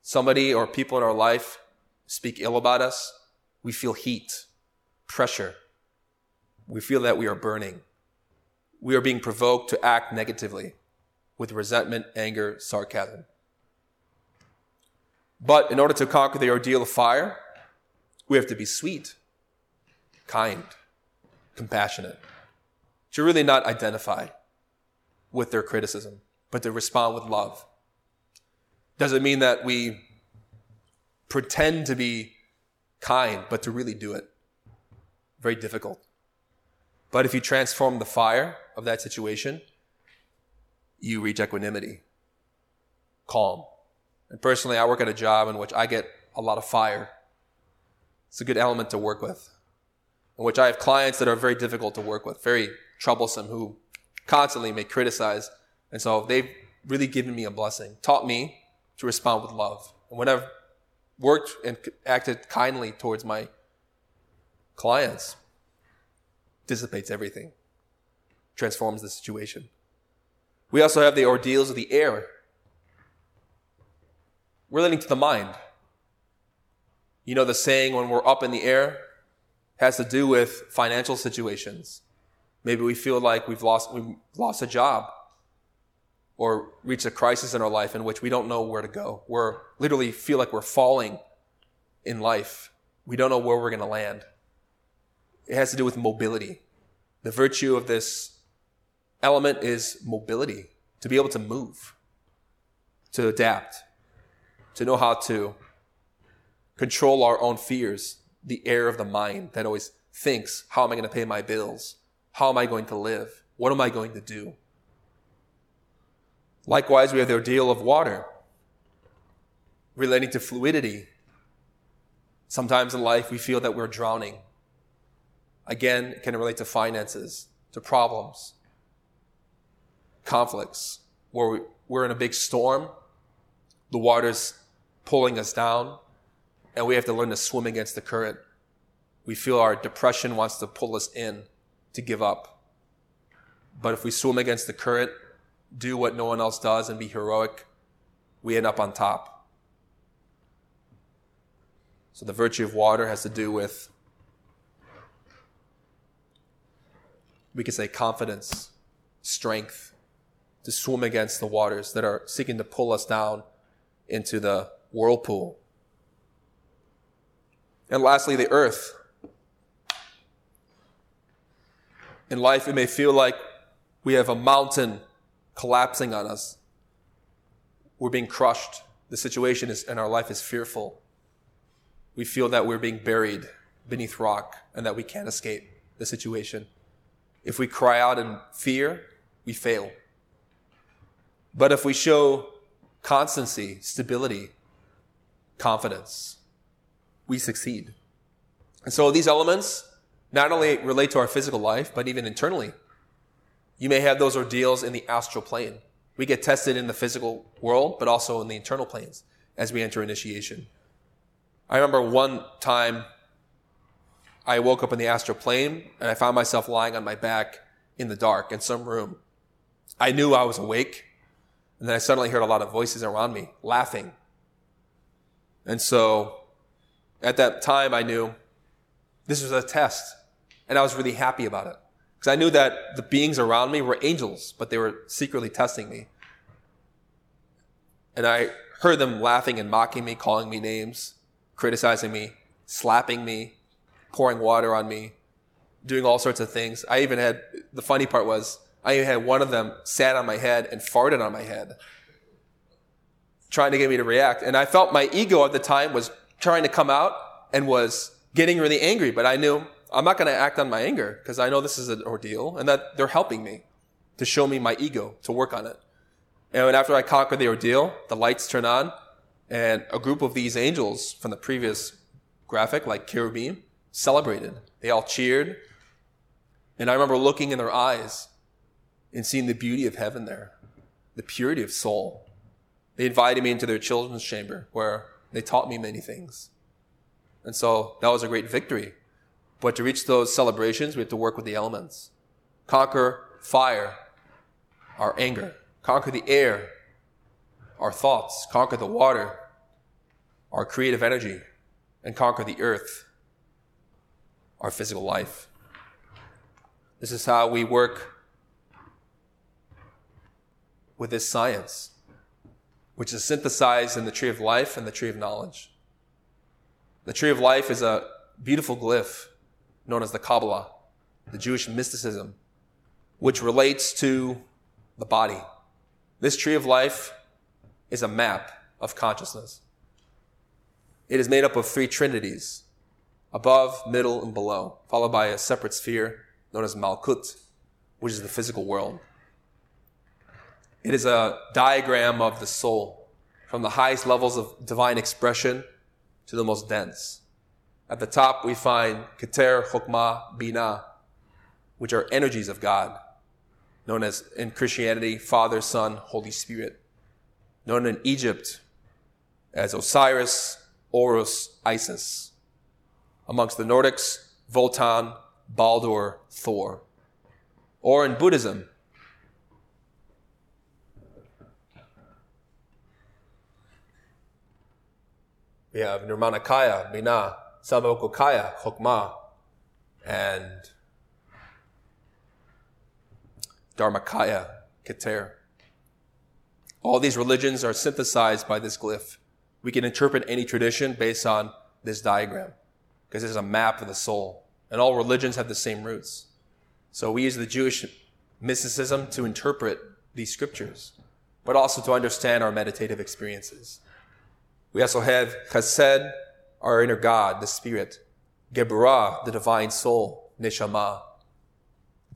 Somebody or people in our life speak ill about us, we feel heat, pressure. We feel that we are burning. We are being provoked to act negatively with resentment, anger, sarcasm. But in order to conquer the ordeal of fire, We have to be sweet, kind, compassionate, to really not identify with their criticism, but to respond with love. Doesn't mean that we pretend to be kind, but to really do it. Very difficult. But if you transform the fire of that situation, you reach equanimity, calm. And personally, I work at a job in which I get a lot of fire. It's a good element to work with, in which I have clients that are very difficult to work with, very troublesome, who constantly may criticize. And so they've really given me a blessing, taught me to respond with love. And when I've worked and acted kindly towards my clients, dissipates everything, transforms the situation. We also have the ordeals of the air, relating to the mind. You know, the saying when we're up in the air has to do with financial situations. Maybe we feel like we've lost, we've lost a job or reached a crisis in our life in which we don't know where to go. We're literally feel like we're falling in life. We don't know where we're going to land. It has to do with mobility. The virtue of this element is mobility, to be able to move, to adapt, to know how to control our own fears, the air of the mind that always thinks, how am I going to pay my bills? How am I going to live? What am I going to do? Likewise, we have the ordeal of water relating to fluidity. Sometimes in life, we feel that we're drowning. Again, it can relate to finances, to problems, conflicts, where we're in a big storm, the water's pulling us down, and we have to learn to swim against the current. We feel our depression wants to pull us in to give up. But if we swim against the current, do what no one else does and be heroic, we end up on top. So the virtue of water has to do with, we could say, confidence, strength, to swim against the waters that are seeking to pull us down into the whirlpool. And lastly, the earth. In life, it may feel like we have a mountain collapsing on us. We're being crushed. The situation is, in our life is fearful. We feel that we're being buried beneath rock and that we can't escape the situation. If we cry out in fear, we fail. But if we show constancy, stability, confidence, we succeed. And so these elements not only relate to our physical life, but even internally. You may have those ordeals in the astral plane. We get tested in the physical world, but also in the internal planes as we enter initiation. I remember one time I woke up in the astral plane and I found myself lying on my back in the dark in some room. I knew I was awake, and then I suddenly heard a lot of voices around me laughing. And so at that time, I knew this was a test, and I was really happy about it. Because I knew that the beings around me were angels, but they were secretly testing me. And I heard them laughing and mocking me, calling me names, criticizing me, slapping me, pouring water on me, doing all sorts of things. I even had, the funny part was, I even had one of them sat on my head and farted on my head, trying to get me to react. And I felt my ego at the time was trying to come out and was getting really angry, but I knew I'm not going to act on my anger because I know this is an ordeal and that they're helping me to show me my ego, to work on it. And after I conquer the ordeal, the lights turn on and a group of these angels from the previous graphic, like cherubim, celebrated. They all cheered. And I remember looking in their eyes and seeing the beauty of heaven there, the purity of soul. They invited me into their children's chamber where they taught me many things. And so that was a great victory but to reach those celebrations, we have to work with the elements. Conquer fire, our anger. Conquer the air, our thoughts. Conquer the water, our creative energy. And conquer the earth, our physical life. This is how we work with this science, which is synthesized in the tree of life and the tree of knowledge. The tree of life is a beautiful glyph known as the Kabbalah, the Jewish mysticism, which relates to the body. This tree of life is a map of consciousness. It is made up of three trinities above, middle, and below, followed by a separate sphere known as Malkut, which is the physical world. It is a diagram of the soul, from the highest levels of divine expression to the most dense. At the top, we find Keter, Chokmah, Bina, which are energies of God, known as in Christianity, Father, Son, Holy Spirit. Known in Egypt as Osiris, Horus, Isis. Amongst the Nordics, Wotan, Baldur, Thor. Or in Buddhism, we have Nirmanakaya, Bina, Sambhogakaya, Chokmah, and Dharmakaya, Keter. All these religions are synthesized by this glyph. We can interpret any tradition based on this diagram because it's a map of the soul. And all religions have the same roots. So we use the Jewish mysticism to interpret these scriptures, but also to understand our meditative experiences. We also have Chesed, our inner God, the Spirit, Geburah, the divine soul, Neshama,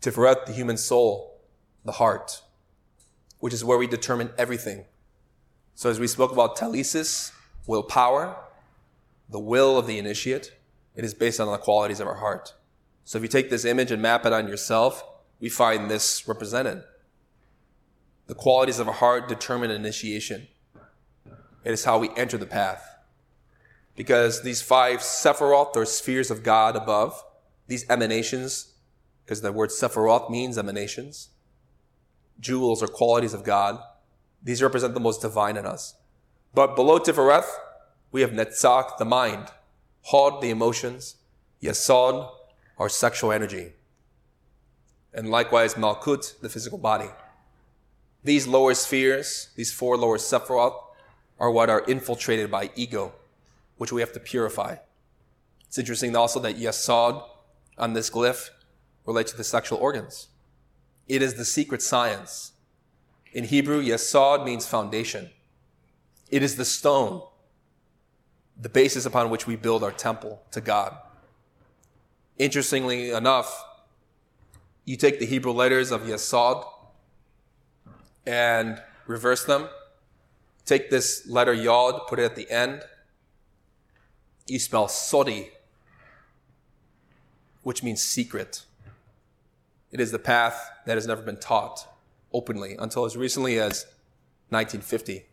Tiferet, the human soul, the heart, which is where we determine everything. So as we spoke about telesis, willpower, the will of the initiate, it is based on the qualities of our heart. So if you take this image and map it on yourself, we find this represented. The qualities of our heart determine initiation. It is how we enter the path. Because these five Sephiroth or spheres of God above, these emanations, because the word Sephiroth means emanations, jewels or qualities of God. These represent the most divine in us. But below Tifereth, we have Netzach, the mind, Hod, the emotions, Yesod, our sexual energy, and likewise Malkut, the physical body. These lower spheres, these four lower Sephiroth, are what are infiltrated by ego, which we have to purify. It's interesting also that Yesod on this glyph relates to the sexual organs. It is the secret science. In Hebrew, yesod means foundation. It is the stone, the basis upon which we build our temple to God. Interestingly enough, you take the Hebrew letters of yesod and reverse them. Take this letter yod, put it at the end. You spell sodi, which means secret. It is the path that has never been taught openly until as recently as 1950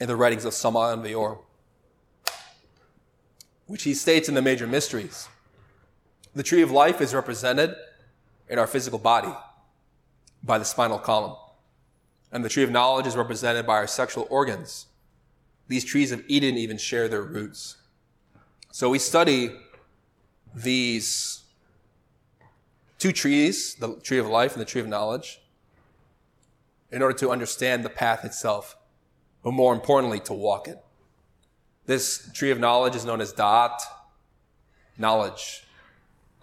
in the writings of Samael Aun which he states in the major mysteries. The tree of life is represented in our physical body by the spinal column, and the tree of knowledge is represented by our sexual organs. These trees of Eden even share their roots. So we study these two trees, the tree of life and the tree of knowledge, in order to understand the path itself, but more importantly, to walk it. This tree of knowledge is known as Da'at, knowledge,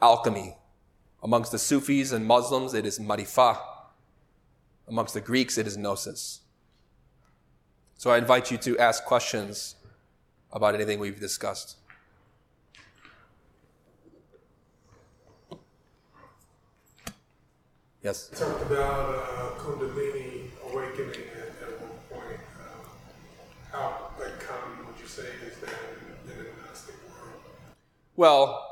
alchemy. Amongst the Sufis and Muslims, it is Marifah. Amongst the Greeks, it is Gnosis. So I invite you to ask questions about anything we've discussed. Yes. You talked about uh, Kundalini awakening at, at one point. Uh, how like common would you say is that in, in the Gnostic world? Well,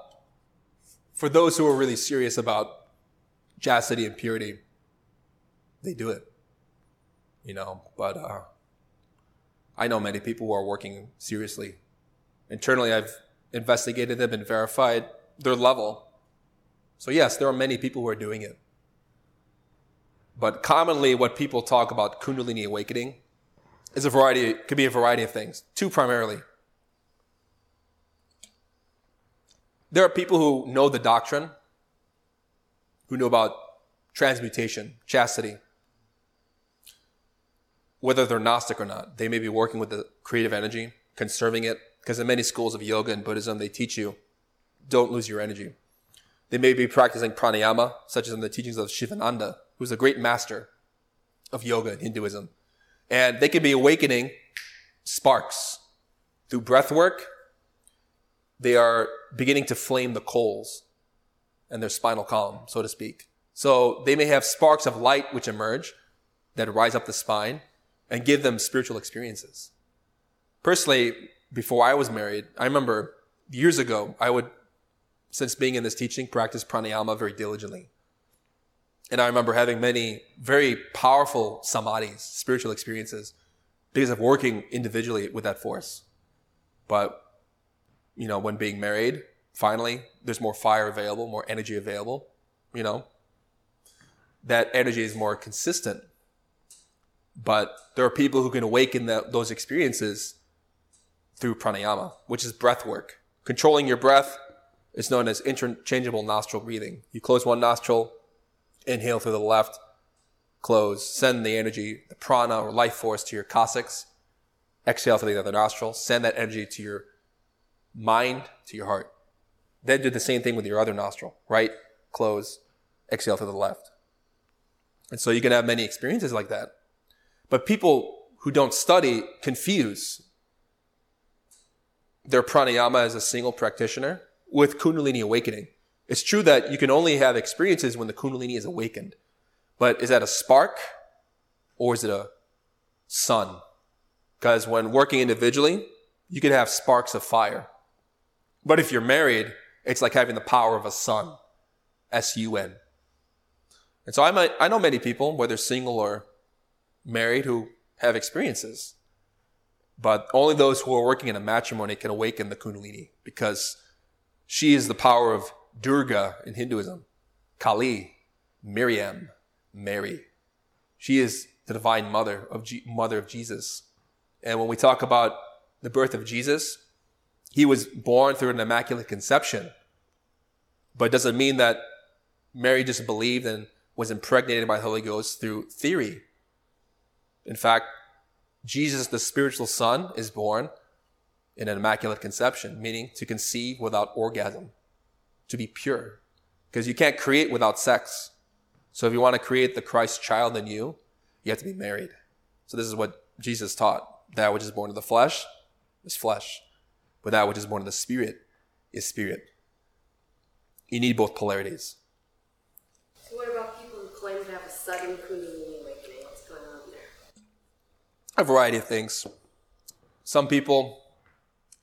for those who are really serious about chastity and purity, they do it. You know, but uh, I know many people who are working seriously. Internally, I've investigated them and verified their level. So yes, there are many people who are doing it. But commonly, what people talk about Kundalini awakening is a variety, could be a variety of things. Two primarily. There are people who know the doctrine, who know about transmutation, chastity. Whether they're Gnostic or not, they may be working with the creative energy, conserving it, Because in many schools of yoga and Buddhism, they teach you don't lose your energy. They may be practicing pranayama, such as in the teachings of Shivananda, who's a great master of yoga and Hinduism. And they can be awakening sparks through breath work. They are beginning to flame the coals and their spinal column, so to speak. So they may have sparks of light which emerge that rise up the spine and give them spiritual experiences. Personally, before I was married, I remember years ago, I would, since being in this teaching, practice pranayama very diligently. And I remember having many very powerful samadhis, spiritual experiences, because of working individually with that force. But, you know, when being married, finally, there's more fire available, more energy available, you know. That energy is more consistent. But there are people who can awaken the, those experiences through pranayama, which is breath work. Controlling your breath is known as interchangeable nostril breathing. You close one nostril, inhale through the left, close, send the energy, the prana or life force to your coccyx, exhale through the other nostril, send that energy to your mind, to your heart. Then do the same thing with your other nostril, right, close, exhale through the left. And so you can have many experiences like that. But people who don't study confuse their pranayama as a single practitioner with Kundalini awakening. It's true that you can only have experiences when the Kundalini is awakened. But is that a spark or is it a sun? Because when working individually, you can have sparks of fire. But if you're married, it's like having the power of a sun. S-U-N. And so I might, I know many people, whether single or married, who have experiences. But only those who are working in a matrimony can awaken the Kundalini because she is the power of Durga in Hinduism, Kali, Miriam, Mary. She is the divine mother of G- mother of Jesus. And when we talk about the birth of Jesus, he was born through an immaculate conception. But doesn't mean that Mary just believed and was impregnated by the Holy Ghost through theory. In fact, Jesus, the spiritual son, is born in an immaculate conception, meaning to conceive without orgasm to be pure. Because you can't create without sex. So if you want to create the Christ child in you, you have to be married. So this is what Jesus taught. That which is born of the flesh is flesh. But that which is born of the spirit is spirit. You need both polarities. So what about people who claim to have a sudden kundalini awakening? What's going on there? A variety of things. Some people,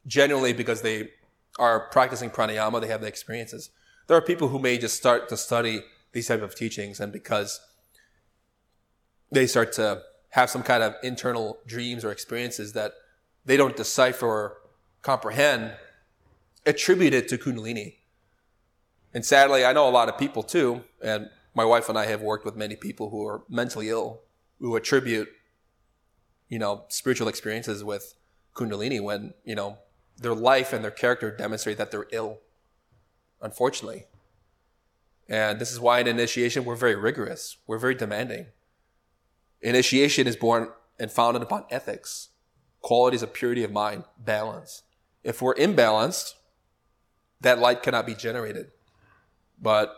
genuinely because they are practicing pranayama, they have the experiences. There are people who may just start to study these type of teachings and because they start to have some kind of internal dreams or experiences that they don't decipher or comprehend, attribute it to Kundalini. And sadly, I know a lot of people too, and my wife and I have worked with many people who are mentally ill, who attribute, you know, spiritual experiences with Kundalini when, you know, their life and their character demonstrate that they're ill, unfortunately. And this is why in initiation we're very rigorous, we're very demanding. Initiation is born and founded upon ethics, qualities of purity of mind, balance. If we're imbalanced, that light cannot be generated. But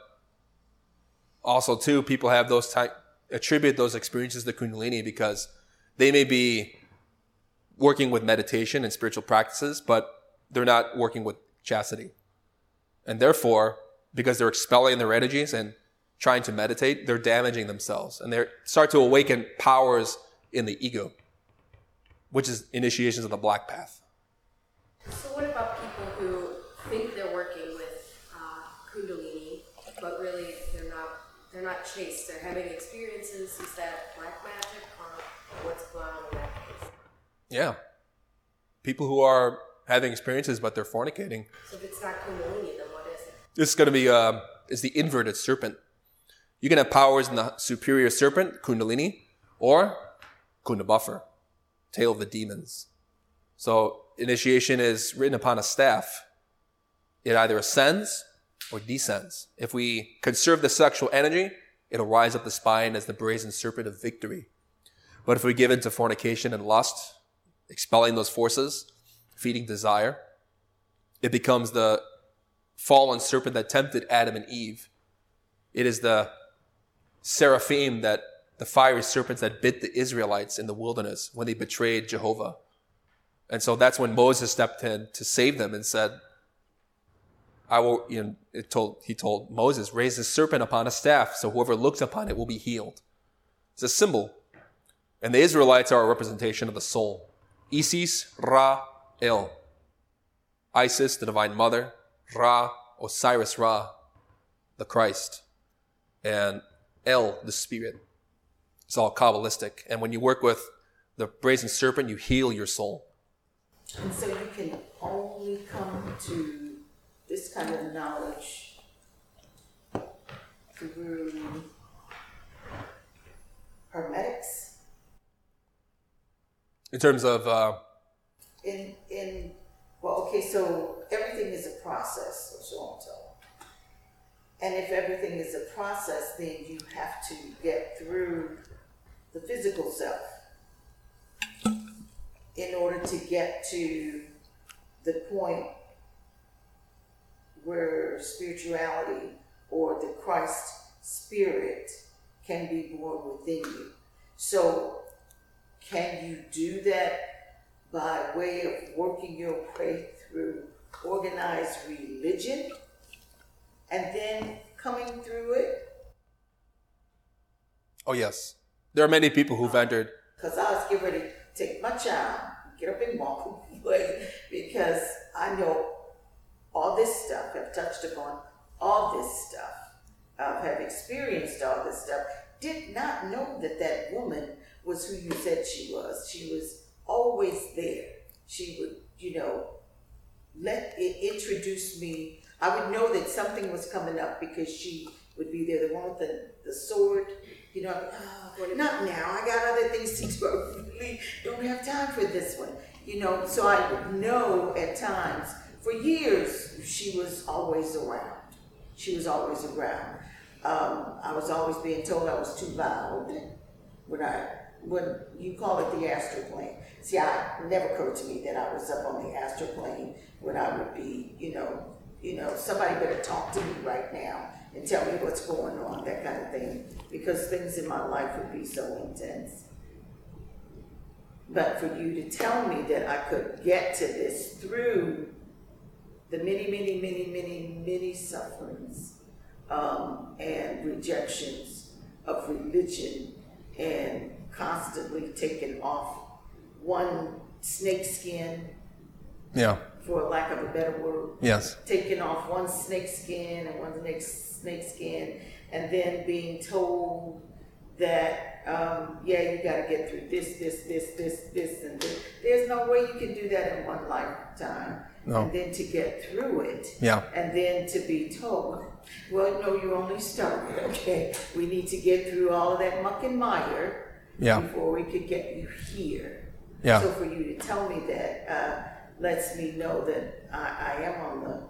also, too, people have those type attribute those experiences to Kundalini because they may be working with meditation and spiritual practices, but they're not working with chastity. And therefore, because they're expelling their energies and trying to meditate, they're damaging themselves and they start to awaken powers in the ego, which is initiations of the black path. So what about people who think they're working with uh, kundalini, but really they're not? They're not chaste. They're having experiences. Is that Yeah. People who are having experiences, but they're fornicating. So if it's not kundalini, then what is it? This is going to be uh, is the inverted serpent. You can have powers in the superior serpent, Kundalini, or Kundabuffer, tail of the demons. So initiation is written upon a staff. It either ascends or descends. If we conserve the sexual energy, it'll rise up the spine as the brazen serpent of victory. But if we give in to fornication and lust, expelling those forces, feeding desire. It becomes the fallen serpent that tempted Adam and Eve. It is the seraphim that the fiery serpents that bit the Israelites in the wilderness when they betrayed Jehovah. And so that's when Moses stepped in to save them and said, I will, you know, it told, he told Moses, raise a serpent upon a staff, so whoever looks upon it will be healed. It's a symbol. And the Israelites are a representation of the soul. Isis, Ra, El. Isis, the divine mother. Ra, Osiris Ra, the Christ. And El, the spirit. It's all Kabbalistic. And when you work with the brazen serpent, you heal your soul. And so you can only come to this kind of knowledge through hermetics In terms of, uh, in in well okay so everything is a process or so I'm told and if everything is a process then you have to get through the physical self in order to get to the point where spirituality or the Christ spirit can be born within you. So, can you do that by way of working your way through organized religion and then coming through it? oh yes, there are many people who've entered. Because I was getting ready to take my child, get up and walk *laughs* away because I know all this stuff, have touched upon all this stuff, uh, have experienced all this stuff, did not know that that woman was who you said she was. She was always there. She would, you know, let it introduce me. I would know that something was coming up because she would be there. The one with the, the sword, you know, oh, not now. I got other things to do. *laughs* I really don't have time for this one. You know, so I would know at times. For years, she was always around. She was always around. Um, I was always being told I was too loud when I when you call it the astral plane. See, I never occurred to me that I was up on the astral plane when I would be, you know, you know, somebody better talk to me right now and tell me what's going on, that kind of thing, because things in my life would be so intense. But for you to tell me that I could get to this through the many, many, many, many, many sufferings um, and rejections of religion and constantly taking off one snake skin, Yeah. for lack of a better word, Yes. taking off one snake skin and one next snake skin, and then being told that, um, yeah, you got to get through this, this, this, this, this, and this. There's no way you can do that in one lifetime. No. And then to get through it. Yeah. And then to be told, well, no, you only started, *laughs* okay? We need to get through all of that muck and mire Yeah. before we could get you here. Yeah. So for you to tell me that uh, lets me know that I, I am on the,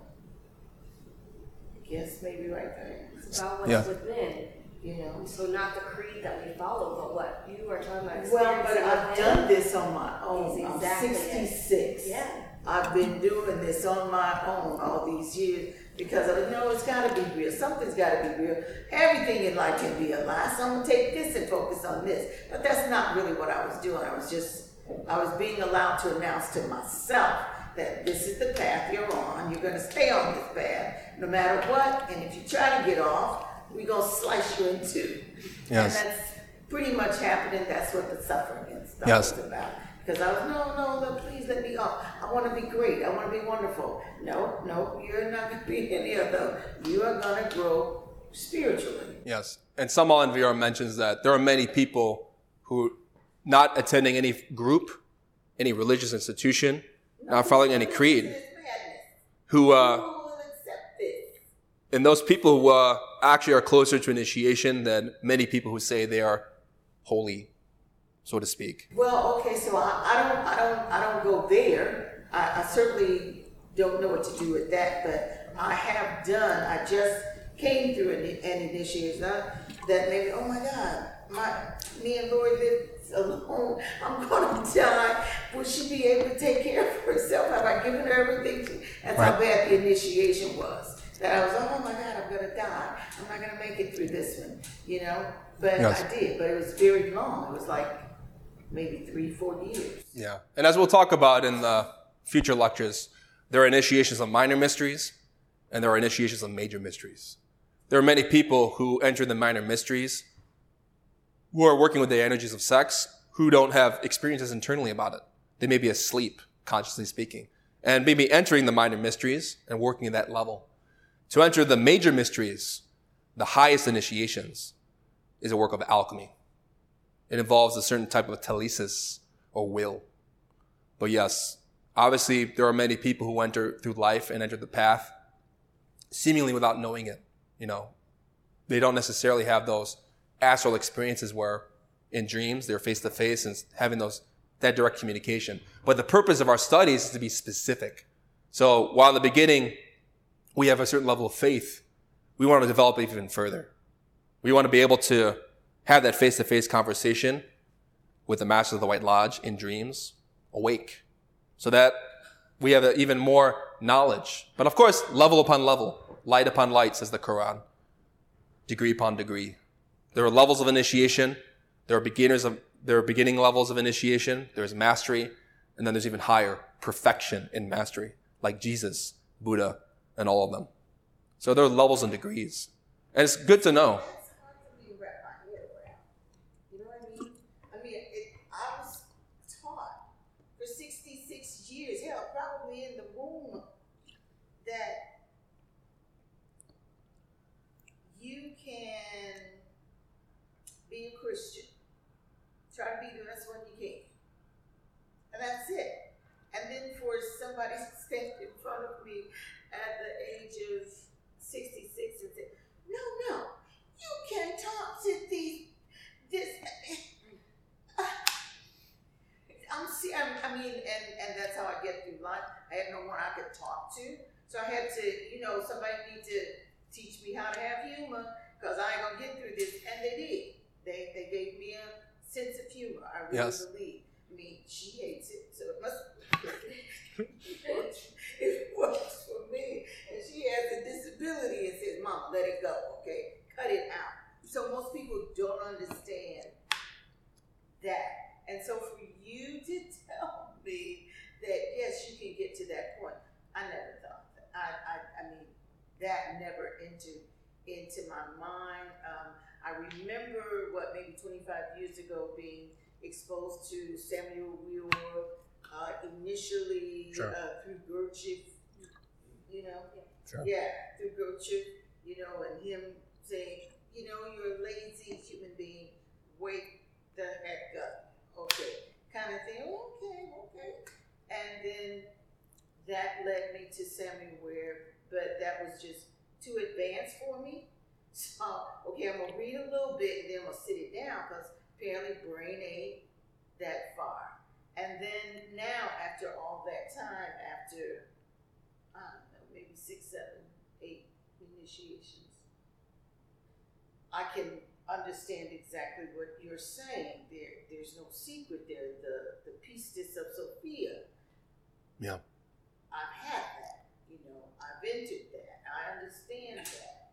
I guess maybe right there. It's about what's Yeah. within. You know. So not the creed that we follow, but what you are talking about. Well, but experiencing I've within. done this on my own. It's I'm exactly it. 66. Yeah. I've been doing this on my own all these years because I know it's got to be real. Something's got to be real. Everything in life can be a lie. So I'm gonna take this and focus on this. But that's not really what I was doing. I was just, I was being allowed to announce to myself that this is the path you're on. You're gonna stay on this path no matter what. And if you try to get off, we're gonna slice you in two. Yes. And that's pretty much happening. That's what the suffering and stuff Yes. is about. Because I was, no, no, no, please let me off. I want to be great. I want to be wonderful. No, no, you're not going *laughs* to be any of those. You are going to grow spiritually. Yes. And Samael Aun Weor mentions that there are many people who not attending any group, any religious institution, not following any creed, This is madness. who, uh, will accept this? and those people who uh, actually are closer to initiation than many people who say they are holy, so to speak. Well, okay, so I, I don't, I don't, I don't go there. I, I certainly don't know what to do with that, but I have done. I just came through an, an initiation that maybe, oh my God, my me and Lori live alone. *laughs* I'm gonna die. Will she be able to take care of herself? Have I given her everything? She, that's right. how bad the initiation was. That I was, oh my God, I'm gonna die. I'm not gonna make it through this one, you know. But yes. I did. But it was very long. It was like maybe three, four years. Yeah, and as we'll talk about in the future lectures, there are initiations of minor mysteries, and there are initiations of major mysteries. There are many people who enter the minor mysteries who are working with the energies of sex who don't have experiences internally about it. They may be asleep, consciously speaking, and maybe entering the minor mysteries and working at that level. To enter the major mysteries, the highest initiations, is a work of alchemy. It involves a certain type of telesis or will. But yes, obviously there are many people who enter through life and enter the path seemingly without knowing it. You know, they don't necessarily have those astral experiences where in dreams they're face to face and having those that direct communication. But the purpose of our studies is to be specific. So while in the beginning we have a certain level of faith, we want to develop even further. We want to be able to have that face to face conversation with the Master of the White Lodge in dreams, awake, so that we have even more knowledge. But of course, level upon level, light upon light, says the Quran, degree upon degree. There are levels of initiation. There are beginners of, there are beginning levels of initiation. There's mastery. And then there's even higher perfection in mastery, like Jesus, Buddha, and all of them. So there are levels and degrees. And it's good to know. Somebody *laughs* stepped in front of me at the age of 66 and said, no, no, you can't talk to these, this, *laughs* ah. I'm see, I'm, I mean, and, and that's how I get through life. I had no one I could talk to. So I had to, you know, somebody need to teach me how to have humor because I ain't gonna get through this. And they did. They, they gave me a sense of humor. I really yes. believe mean, she hates it, so it must. *laughs* it works for me, and she has a disability and says, "Mom, let it go, okay? Cut it out." So most people don't understand that, and so for you to tell me that yes, you can get to that point, I never thought that. I, I, I mean, that never entered into my mind. Um, I remember what maybe 25 years ago being exposed to Samuel Wheeler uh, initially sure. uh, through Gurdjieff, you know, sure. yeah, through Gurdjieff, you know, and him saying, you know, you're a lazy human being, wake the heck up, okay, kind of thing. Okay, okay, and then that led me to Samuel Ware, but that was just too advanced for me. *laughs* So, okay, I'm gonna read a little bit and then I'm gonna sit it down because apparently brain ain't that far. And then now, after all that time, after, I don't know, maybe six, seven, eight initiations, I can understand exactly what you're saying. There, there's no secret there. The, the pistis of Sophia. Yeah. I've had that, you know, I've entered that. I understand that.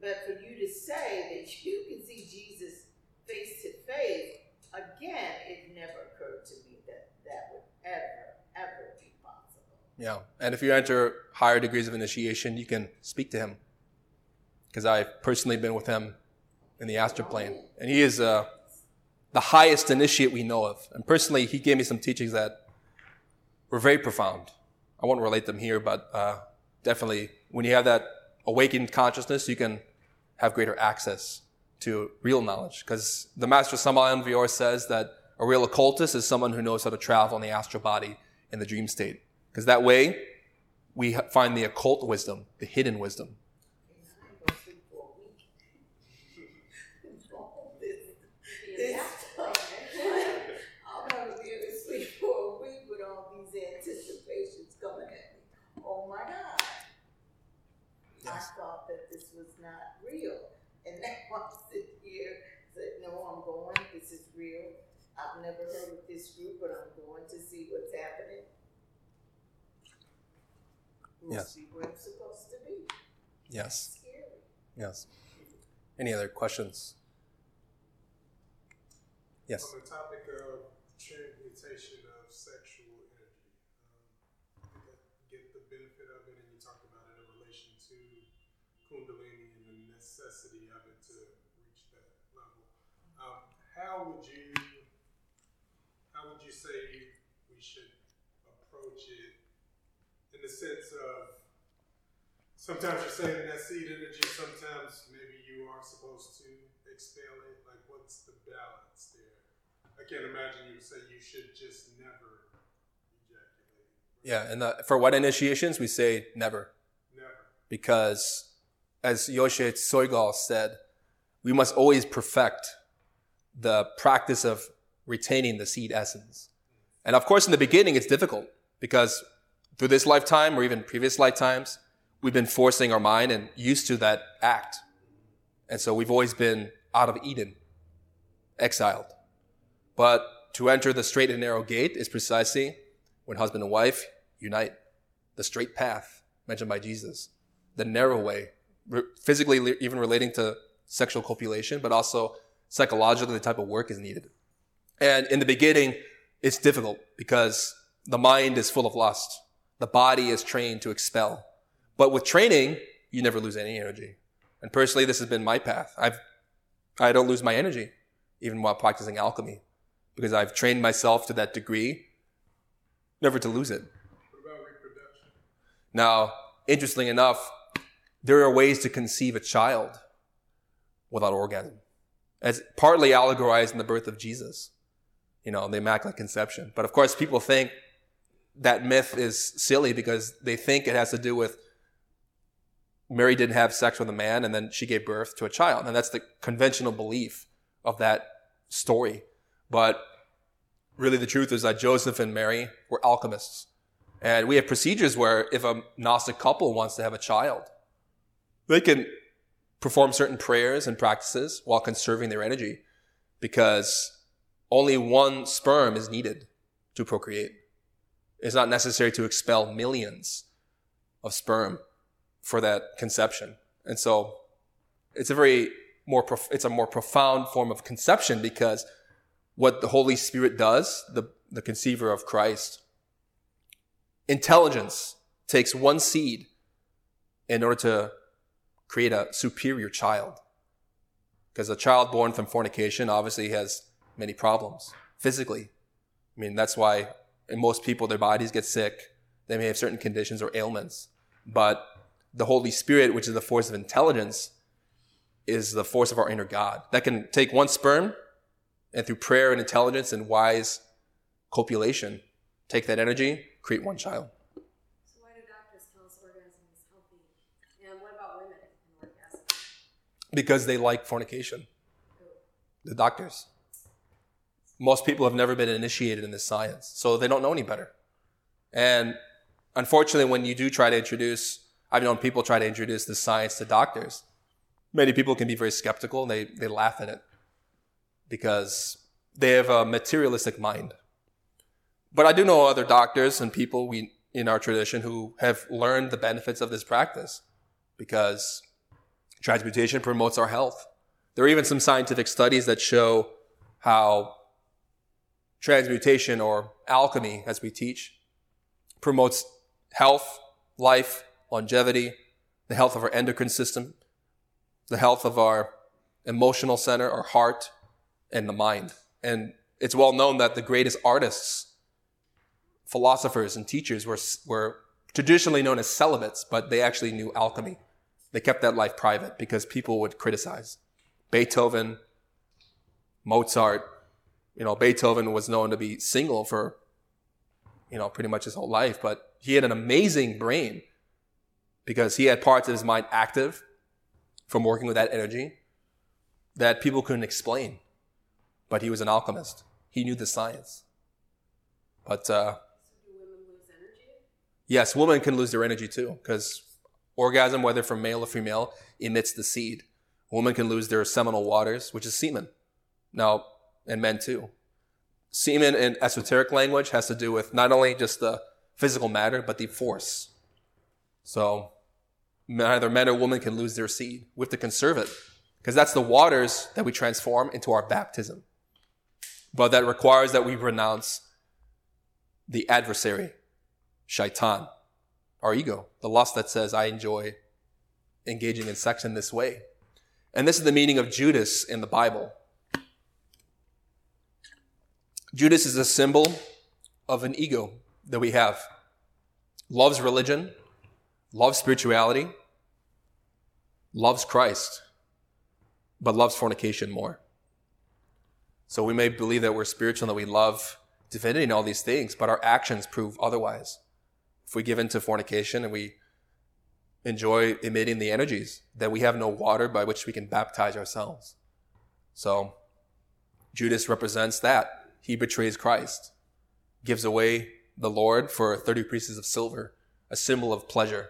But for you to say that *laughs* you can see Jesus face to face, again, it never occurred to me that that would ever, ever be possible. Yeah. And if you enter higher degrees of initiation, you can speak to him. Because I've personally been with him in the astral plane. And he is uh, the highest initiate we know of. And personally, he gave me some teachings that were very profound. I won't relate them here, but uh, definitely when you have that awakened consciousness, you can have greater access to real knowledge. Because the Master Samael Aun says that a real occultist is someone who knows how to travel in the astral body in the dream state. Because that way, we find the occult wisdom, the hidden wisdom. Yes. I thought that this was not real. And now I'm sitting here, said, no, I'm going, this is real. I've never heard of this group, but I'm going to see what's happening. We'll Yes. see where I'm supposed to be. Yes. Scary. Yes. Any other questions? Yes. On the topic of transmutation of sexual energy, um, I think I get the benefit of it, and you talked about it in relation to Kundalini and the necessity of it to reach that level. Um, how would you, how would you say we should approach it in the sense of sometimes you're saving that seed energy, sometimes maybe you are supposed to expel it. Like, what's the balance there? I can't imagine you would say you should just never ejaculate. Yeah, and the, for what initiations, we say never. Never. because as Yeshe Tsogyal said, we must always perfect the practice of retaining the seed essence. And of course, in the beginning, it's difficult because through this lifetime or even previous lifetimes, we've been forcing our mind and used to that act. And so we've always been out of Eden, exiled. But to enter the straight and narrow gate is precisely when husband and wife unite, the straight path mentioned by Jesus the narrow way, physically even relating to sexual copulation, but also psychologically the type of work is needed. And in the beginning, it's difficult because the mind is full of lust. The body is trained to expel. But with training, you never lose any energy. And personally, this has been my path. I've, I don't lose my energy, even while practicing alchemy, because I've trained myself to that degree, never to lose it. Now, interestingly enough, there are ways to conceive a child without orgasm. It's partly allegorized in the birth of Jesus, you know, the Immaculate Conception. But of course, people think that myth is silly because they think it has to do with Mary didn't have sex with a man and then she gave birth to a child. And that's the conventional belief of that story. But really, the truth is that Joseph and Mary were alchemists. And we have procedures where if a Gnostic couple wants to have a child, they can perform certain prayers and practices while conserving their energy because only one sperm is needed to procreate. It's not necessary to expel millions of sperm for that conception. And so it's a very more, prof- it's a more profound form of conception because what the Holy Spirit does, the, the conceiver of Christ, intelligence takes one seed in order to create a superior child. Because a child born from fornication obviously has many problems physically. I mean, that's why in most people, their bodies get sick. They may have certain conditions or ailments. But the Holy Spirit, which is the force of intelligence, is the force of our inner God that can take one sperm and through prayer and intelligence and wise copulation, take that energy, create one child. So why do doctors tell us orgasm is healthy? And what about women and orgasm? Because they like fornication. The doctors. Most people have never been initiated in this science, so they don't know any better. And unfortunately, when you do try to introduce, I've known people try to introduce this science to doctors. Many people can be very skeptical. And they, they laugh at it because they have a materialistic mind. But I do know other doctors and people we, in our tradition who have learned the benefits of this practice because transmutation promotes our health. There are even some scientific studies that show how transmutation or alchemy, as we teach, promotes health, life, longevity, the health of our endocrine system, the health of our emotional center, our heart, and the mind. And it's well known that the greatest artists, philosophers, and teachers were, were traditionally known as celibates, but they actually knew alchemy. They kept that life private because people would criticize. Beethoven, Mozart, you know, Beethoven was known to be single for, you know, pretty much his whole life, but he had an amazing brain because he had parts of his mind active from working with that energy that people couldn't explain. But he was an alchemist. He knew the science. But uh, So do women lose energy? yes, women can lose their energy too because orgasm, whether from male or female, emits the seed. Women can lose their seminal waters, which is semen. Now, and men too. Semen in esoteric language has to do with not only just the physical matter, but the force. So neither man or woman can lose their seed. We have to conserve it because that's the waters that we transform into our baptism. But that requires that we renounce the adversary, shaitan, our ego, the lust that says, I enjoy engaging in sex in this way. And this is the meaning of Judas in the Bible. Judas is a symbol of an ego that we have. Loves religion, loves spirituality, loves Christ, but loves fornication more. So we may believe that we're spiritual and that we love divinity and all these things, but our actions prove otherwise. If we give in to fornication and we enjoy emitting the energies, then we have no water by which we can baptize ourselves. So Judas represents that he betrays Christ, gives away the Lord for 30 pieces of silver, a symbol of pleasure.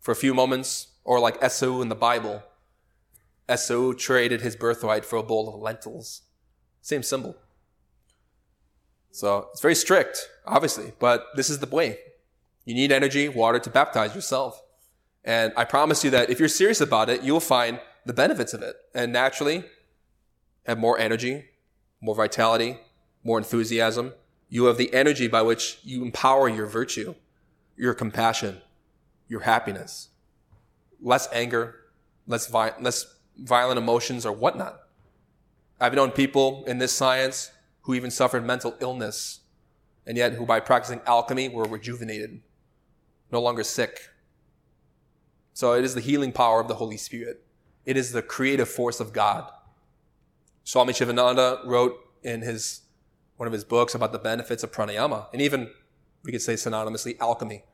For a few moments, or like Esau in the Bible, Esau traded his birthright for a bowl of lentils. Same symbol. So it's very strict, obviously, but this is the way. You need energy, water to baptize yourself. And I promise you that if you're serious about it, you'll find the benefits of it and naturally have more energy, more vitality, more enthusiasm. You have the energy by which you empower your virtue, your compassion, your happiness. Less anger, less, vi- less violent emotions or whatnot. I've known people in this science who even suffered mental illness and yet who by practicing alchemy were rejuvenated, no longer sick. So it is the healing power of the Holy Spirit. It is the creative force of God. Swami Shivananda wrote in his one of his books about the benefits of pranayama, and even we could say synonymously alchemy.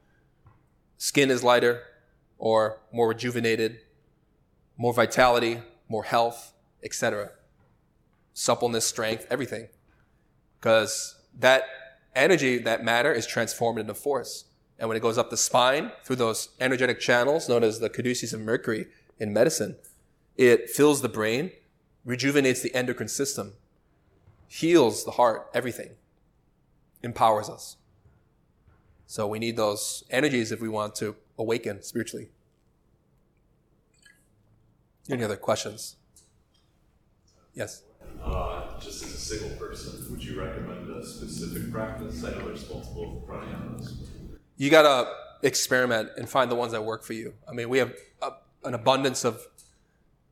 Skin is lighter or more rejuvenated, more vitality, more health, etc. Suppleness, strength, everything. Because that energy, that matter is transformed into force. And when it goes up the spine through those energetic channels known as the caduceus of Mercury in medicine, it fills the brain, rejuvenates the endocrine system, heals the heart, everything, empowers us. So we need those energies if we want to awaken spiritually. Any other questions? Yes. Uh, just as a single person, would you recommend a specific practice? I know there's multiple pranayamas. You gotta experiment and find the ones that work for you. I mean, we have a, an abundance of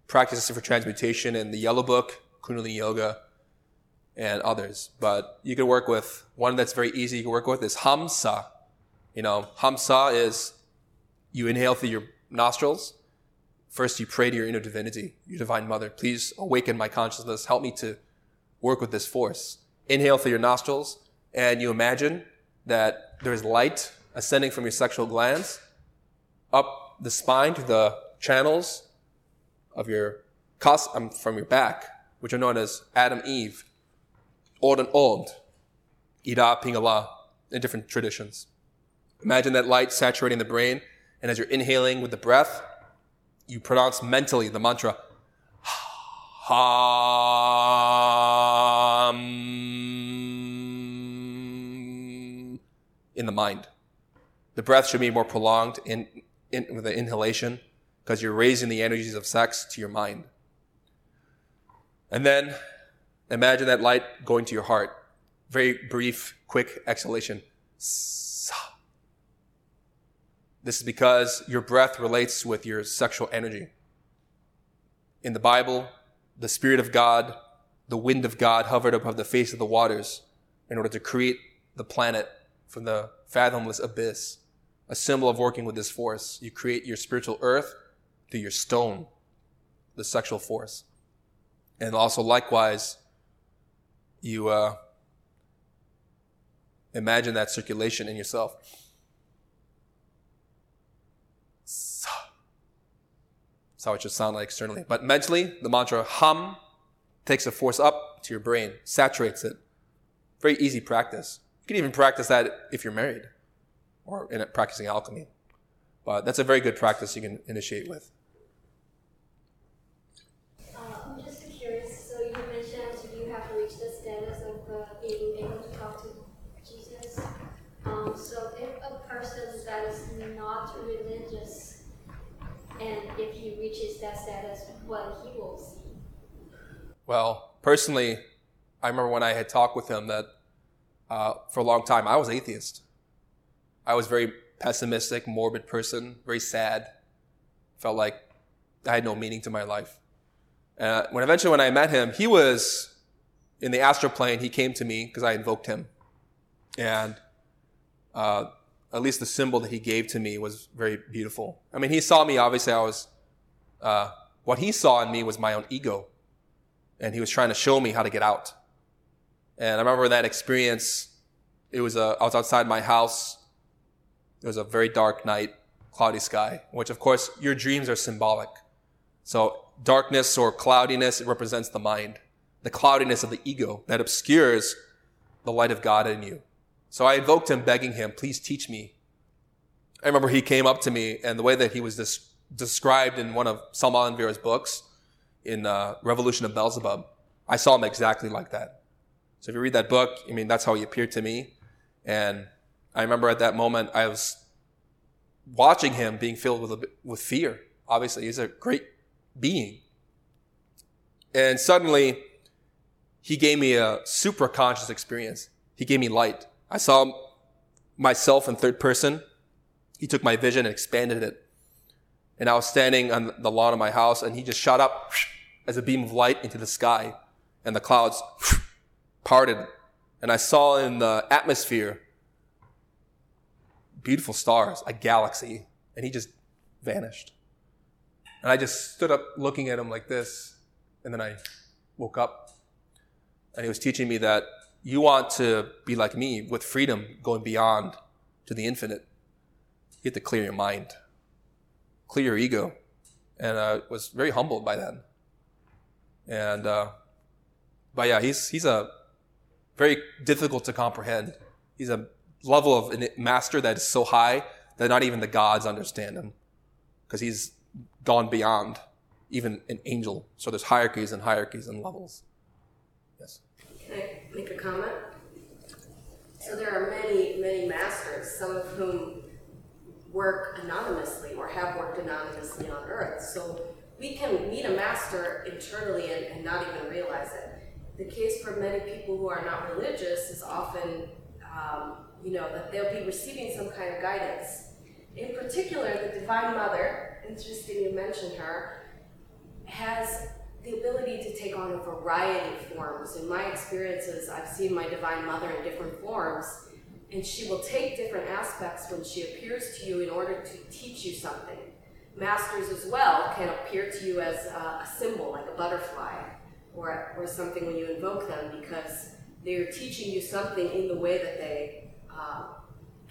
practices for transmutation in the Yellow Book, Kundalini Yoga, and others. But you can work with one that's very easy you can work with is Hamsa. You know, Hamsa is you inhale through your nostrils. First, you pray to your inner divinity, your divine mother. Please awaken my consciousness. Help me to work with this force. Inhale through your nostrils, and you imagine that there's light ascending from your sexual glands up the spine to the channels of your um, from your back, which are known as Adam Eve Od and Od, Ida Pingala, in different traditions. Imagine that light saturating the brain, and as you're inhaling with the breath, you pronounce mentally the mantra in the mind. The breath should be more prolonged in, in, with the inhalation because you're raising the energies of sex to your mind. And then Imagine that light going to your heart. Very brief, quick exhalation. This is because your breath relates with your sexual energy. In the Bible, the Spirit of God, the wind of God hovered above the face of the waters in order to create the planet from the fathomless abyss. A symbol of working with this force. You create your spiritual earth through your stone, the sexual force. And also likewise, you uh, imagine that circulation in yourself. That's how it should sound like externally. But mentally, the mantra hum takes the force up to your brain, saturates it. Very easy practice. You can even practice that if you're married or in practicing alchemy. But that's a very good practice you can initiate with. uh, I'm just curious. So you mentioned you have reached the status of uh, being able to talk to Jesus. Um, so if a person that is not religious, and if he reaches that status, what he will see. Well, personally, I remember when I had talked with him that uh, for a long time I was atheist. I was very pessimistic, morbid person, very sad. Felt like I had no meaning to my life. Uh, when eventually when I met him, he was in the astral plane. He came to me because I invoked him, and uh, at least the symbol that he gave to me was very beautiful. I mean, he saw me. Obviously, I was. Uh, what he saw in me was my own ego, and he was trying to show me how to get out. And I remember that experience. It was a, I was outside my house. It was a very dark night, cloudy sky, which of course your dreams are symbolic. So darkness or cloudiness, it represents the mind, the cloudiness of the ego that obscures the light of God in you. So I invoked him, begging him, please teach me. I remember he came up to me and the way that he was des- described in one of Samael Aun Weor's books in uh, Revolution of Beelzebub, I saw him exactly like that. So if you read that book, I mean, that's how he appeared to me. And I remember at that moment, I was watching him being filled with, with fear. Obviously, he's a great being. And suddenly, he gave me a super conscious experience. He gave me light. I saw myself in third person. He took my vision and expanded it. And I was standing on the lawn of my house, and he just shot up as a beam of light into the sky, and the clouds *sniffs* parted. And I saw in the atmosphere beautiful stars, a galaxy, and he just vanished. And I just stood up looking at him like this, and then I woke up. And he was teaching me that you want to be like me with freedom going beyond to the infinite. You have to clear your mind, clear your ego. And I was very humbled by that. And, uh, but yeah, he's, he's a very difficult to comprehend. He's a level of an master that is so high that not even the gods understand him because he's gone beyond even an angel. So there's hierarchies and hierarchies and levels. Yes. Can I make a comment? So there are many, many masters, some of whom work anonymously or have worked anonymously on Earth. So we can meet a master internally and, and not even realize it. The case for many people who are not religious is often, um, you know, that they'll be receiving some kind of guidance. In particular, the Divine Mother, interesting you mentioned her, has the ability to take on a variety of forms. In my experiences, I've seen my Divine Mother in different forms, and she will take different aspects when she appears to you in order to teach you something. Masters as well can appear to you as a, symbol, like a butterfly, or, or something when you invoke them, because they're teaching you something in the way that they uh,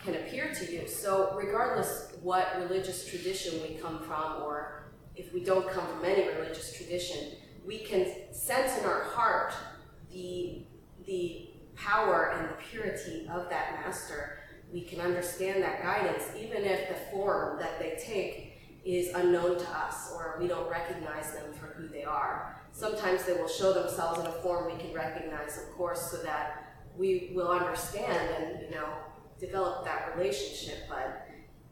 can appear to you. So, regardless what religious tradition we come from, or if we don't come from any religious tradition, we can sense in our heart the, the power and the purity of that master. We can understand that guidance, even if the form that they take is unknown to us or we don't recognize them for who they are. Sometimes they will show themselves in a form we can recognize, of course, so that we will understand and, you know, develop that relationship. But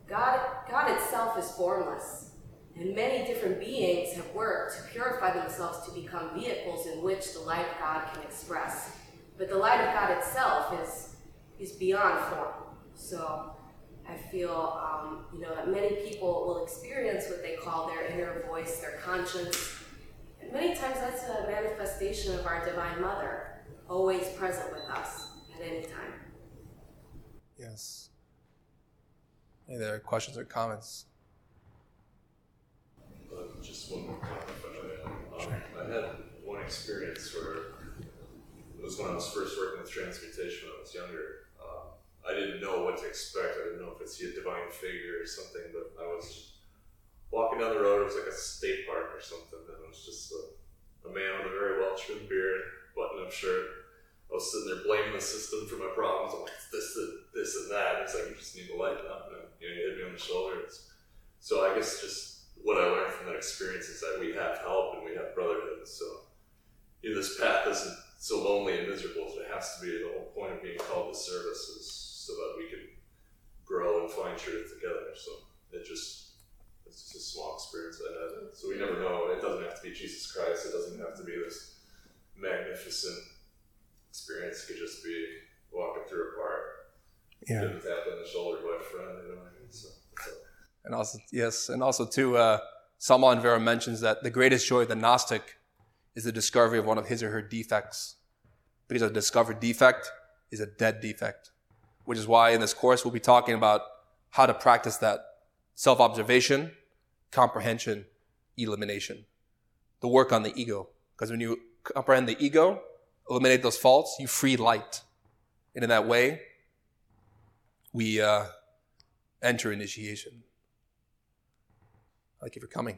God, God itself is formless. And many different beings have worked to purify themselves to become vehicles in which the light of God can express. But the light of God itself is, is beyond form. So I feel, um, you know, that many people will experience what they call their inner voice, their conscience. And many times that's a manifestation of our Divine Mother, always present with us at any time. Yes. Any other questions or comments? Uh, just one more comment if I may. Um, I had one experience where it was when I was first working with transmutation when I was younger. Um, I didn't know what to expect. I didn't know if it's a divine figure or something, but I was walking down the road. It was like a state park or something, and it was just a, a man with a very well trimmed beard, button up shirt, I was sitting there blaming the system for my problems. I'm like, this, this, this and that. It's like, you just need to lighten up. And, you know, you hit me on the shoulder. It's, so I guess just what I learned from that experience is that we have help and we have brotherhood. So you know, this path isn't so lonely and miserable. It has to be the whole point of being called to service is so that we can grow and find truth together. So it just it's just a small experience I had. So we never know. It doesn't have to be Jesus Christ. It doesn't have to be this magnificent experience. It could just be walking through a park, Yeah. getting tapped on the shoulder by a friend. You know what I mean? So, so And also, yes, and also too, uh, Samael Aun Weor mentions that the greatest joy of the Gnostic is the discovery of one of his or her defects. Because a discovered defect is a dead defect. Which is why in this course we'll be talking about how to practice that self-observation, comprehension, elimination. The work on the ego. Because when you comprehend the ego, eliminate those faults, you free light. And in that way, we uh, enter initiation. Thank you for coming.